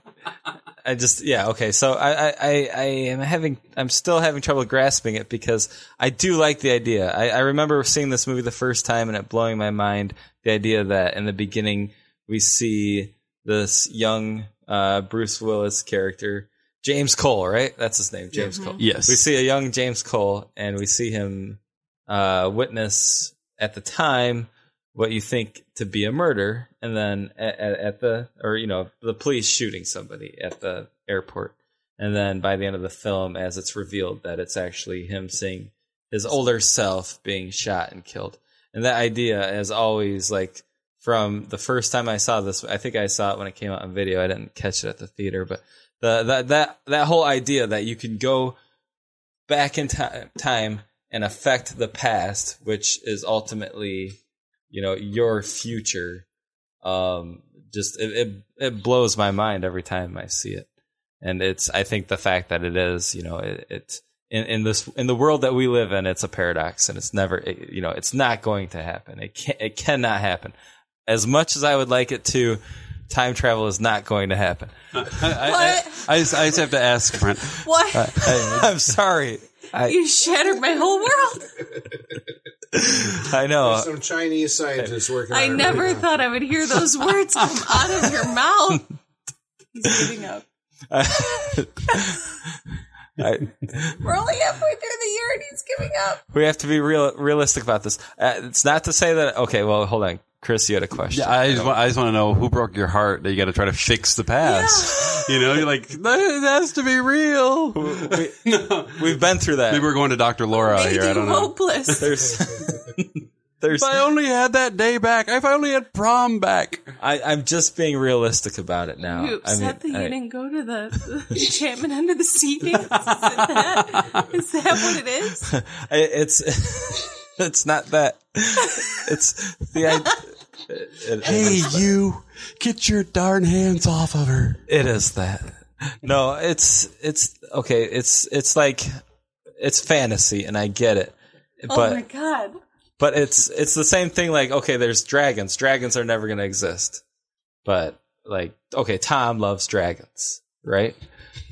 I just yeah okay. So I, I I I am having I'm still having trouble grasping it because I do like the idea. I, I remember seeing this movie the first time and it blowing my mind. The idea that in the beginning we see this young uh, Bruce Willis character, James Cole, right? That's his name, James Cole. yes We see a young James Cole, and we see him uh, witness at the time what you think to be a murder, and then at, at, at the or you know the police shooting somebody at the airport, and then by the end of the film, as it's revealed that it's actually him seeing his older self being shot and killed, and that idea has always like from the first time I saw this, I think I saw it when it came out on video. I didn't catch it at the theater, but the that that that whole idea that you can go back in ti- time and affect the past, which is ultimately, you know, your future. Um, just it, it it blows my mind every time I see it, and it's I think the fact that it is, you know, it, it's in, in this in the world that we live in, it's a paradox, and it's never, it, you know, it's not going to happen. It can it cannot happen. As much as I would like it to, time travel is not going to happen. *laughs* I, I, I, just, I just have to ask, Brent. What? *laughs* I'm sorry. I, you shattered my whole world. I know. Some Chinese scientists working. I on never right *laughs* now. thought I would hear those words come out of your mouth. He's giving up. I, We're only halfway through the year and he's giving up. we have to be real realistic about this. Uh, it's not to say that. Okay, well, hold on, Chris. You had a question. Yeah, I just, want, I just want to know who broke your heart that you got to try to fix the past. You know, you're like, that it has to be real. we, *laughs* We've been through that. Maybe we're going to Dr. Laura Made here. I don't know. hopeless. *laughs* There's, there's. If I only had that day back. If I only had prom back. I, I'm just being realistic about it now. you I mean, that you I- didn't go to the, the *laughs* enchantment under the sea dance? Is that, is that what it is? It's it's not that. It's the idea. It, Hey, you, get your darn hands off of her. it is that. No, it's it's okay. It's it's like it's fantasy, and I get it, oh but my god. but it's it's the same thing. Like okay, there's dragons. Dragons are never gonna exist, but like okay, Tom loves dragons, right?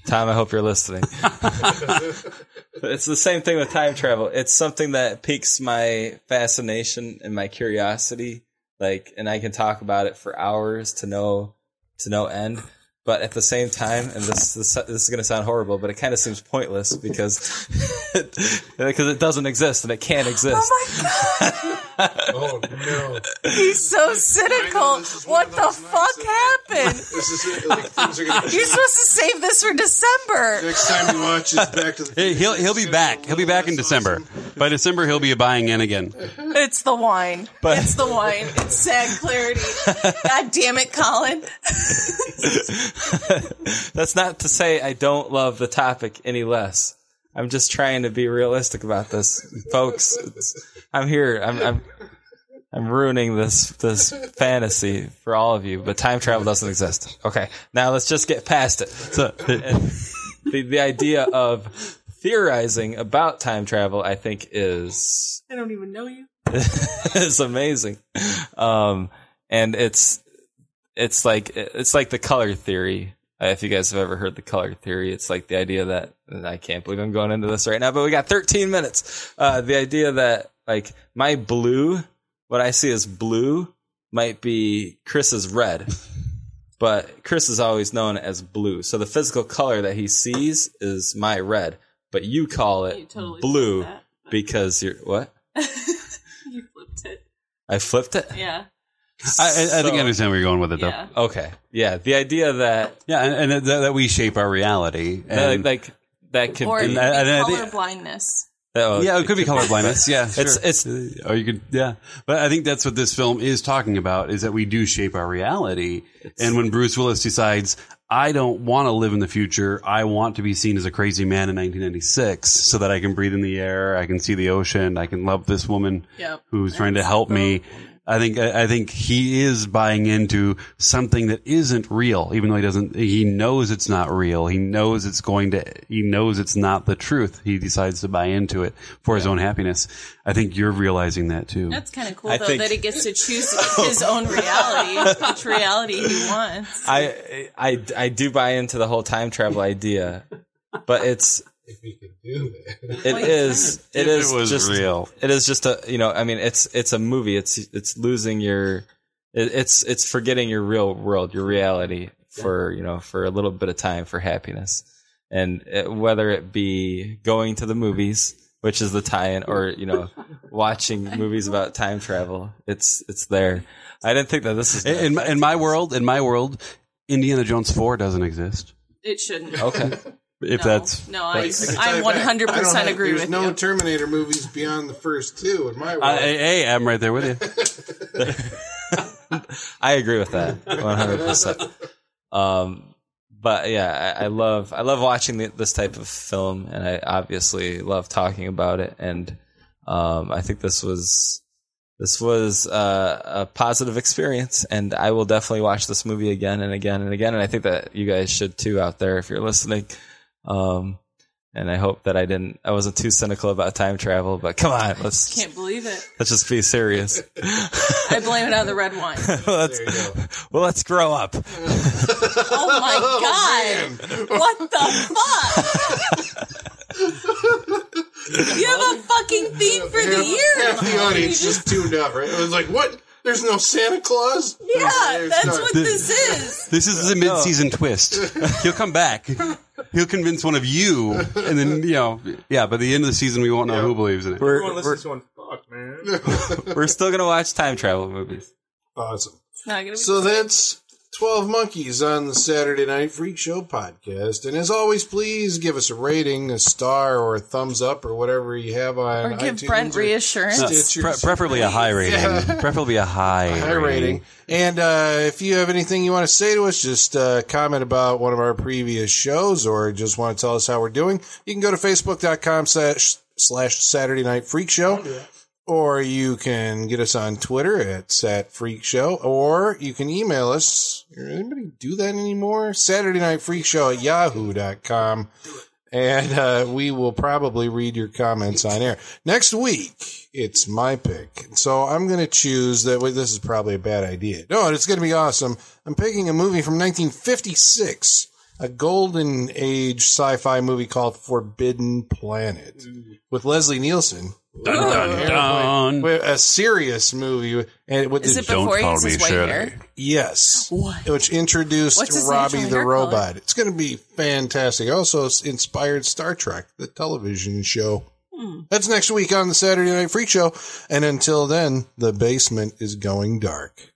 Tom, I hope you're listening. *laughs* *laughs* It's the same thing with time travel. It's something that piques my fascination and my curiosity. Like, and I can talk about it for hours to no to no end. But at the same time, and this this, this is going to sound horrible, but it kind of seems pointless because *laughs* because it doesn't exist and it can't oh exist. Oh my god. *laughs* Oh no! He's so cynical. this is one What the fuck happened? *laughs* This is it. Like gonna. You're supposed to save this for December. Next time you watch is Back to the. Hey, he'll he'll be back. He'll be back in December. awesome. By December, he'll be buying in again. It's the wine. But- it's the wine. It's sad clarity. God damn it, Colin. *laughs* That's not to say I don't love the topic any less. I'm just trying to be realistic about this, folks. I'm here. I'm, I'm I'm ruining this this fantasy for all of you. But time travel doesn't exist. Okay, now let's just get past it. So *laughs* the the idea of theorizing about time travel, I think, is I don't even know you. *laughs* is amazing. Um, and it's it's like it's like the color theory. Uh, If you guys have ever heard the color theory, it's like the idea that and I can't believe I'm going into this right now, but we got 13 minutes. Uh, the idea that like my blue, what I see as blue, might be Chris's red, but Chris is always known as blue. So the physical color that he sees is my red, but you call it You totally blue that. *laughs* because you're what? You flipped it. I flipped it. Yeah. I, I, I think I understand where you're going with it, though. Yeah. Okay. Yeah. The idea that, Yeah, and, and that, that we shape our reality. that And, like that could Or be. and and color think- blindness. oh, yeah, it could be color blindness. Yeah, *laughs* sure. It's it's or you could, yeah. But I think that's what this film is talking about: is that we do shape our reality. and when Bruce Willis decides, I don't want to live in the future, I want to be seen as a crazy man in 1996, so that I can breathe in the air, I can see the ocean, I can love this woman Yep. who's trying to help the me. I think I I think he is buying into something that isn't real, even though he doesn't. He knows it's not real. He knows it's going to. He knows it's not the truth. He decides to buy into it for his own happiness. I think you're realizing that too. That's kind of cool, I though, think- that he gets to choose *laughs* oh. his own reality, which reality he wants. I I I do buy into the whole time travel idea, but it's If we could do that. it Well, you is If it is it was just real. It is just a you know I mean it's it's a movie. It's it's losing your it, it's it's forgetting your real world, your reality for you know for a little bit of time for happiness, and it, whether it be going to the movies. Which is the tie-in, or you know, *laughs* watching movies about time travel. It's it's there. I didn't think that this is In, in, in my world, in my world, Indiana Jones Four doesn't exist. It shouldn't. okay. *laughs* If no, that's no, I, I I 100 tie it back. I don't percent have- agree There's with no you. Terminator movies beyond the first two in my world. I, hey, I'm right there with you. *laughs* I agree with that 100%. Um, but yeah, I, I love I love watching the, this type of film, and I obviously love talking about it. And um, I think this was this was uh, a positive experience, and I will definitely watch this movie again and again and again. And I think that you guys should too out there if you're listening. Um, And I hope that I didn't, I wasn't too cynical about time travel, but come on, let's, Can't believe it. let's just be serious. I blame it on the red wine. *laughs* let's, There you go. well, let's grow up. Oh my *laughs* god! What the fuck? you have a fucking theme for the year. Half the audience just tuned out, right? It was like, what? There's no Santa Claus? Yeah, There's that's not. what this is. *laughs* This is a mid-season twist. *laughs* He'll come back. He'll convince one of you, and then you know, yeah. By the end of the season, we won't know who believes in it. We're, Everyone we're, listens to one. Fuck, man. *laughs* we're still going to watch time travel movies. Awesome. It's not gonna be. So that's 12 Monkeys on the Saturday Night Freak Show podcast. And as always, please give us a rating, a star, or a thumbs up, or whatever you have on or give iTunes Brent or reassurance. Stitcher. Pre- preferably a high rating. *laughs* Preferably a high, high rating. And uh, if you have anything you want to say to us, just uh, comment about one of our previous shows or just want to tell us how we're doing, you can go to facebook.com slash, slash Saturday Night Freak Show. Or you can get us on Twitter at Sat Freak Show, or you can email us. Anybody do that anymore? Saturday Night Freak Show at yahoo.com. And uh, we will probably read your comments on air. Next week, it's my pick. So I'm going to choose that. Wait, this is probably a bad idea. No, it's going to be awesome. I'm picking a movie from 1956, a golden age sci fi movie called Forbidden Planet with Leslie Nielsen. Dun, dun, dun. With A serious movie. And with Is the, it before he call me his white Shirley. hair? Yes. What? Which introduced Robby the robot. color? It's going to be fantastic. Also inspired Star Trek, the television show. Hmm. That's next week on the Saturday Night Freak Show. And until then, the basement is going dark.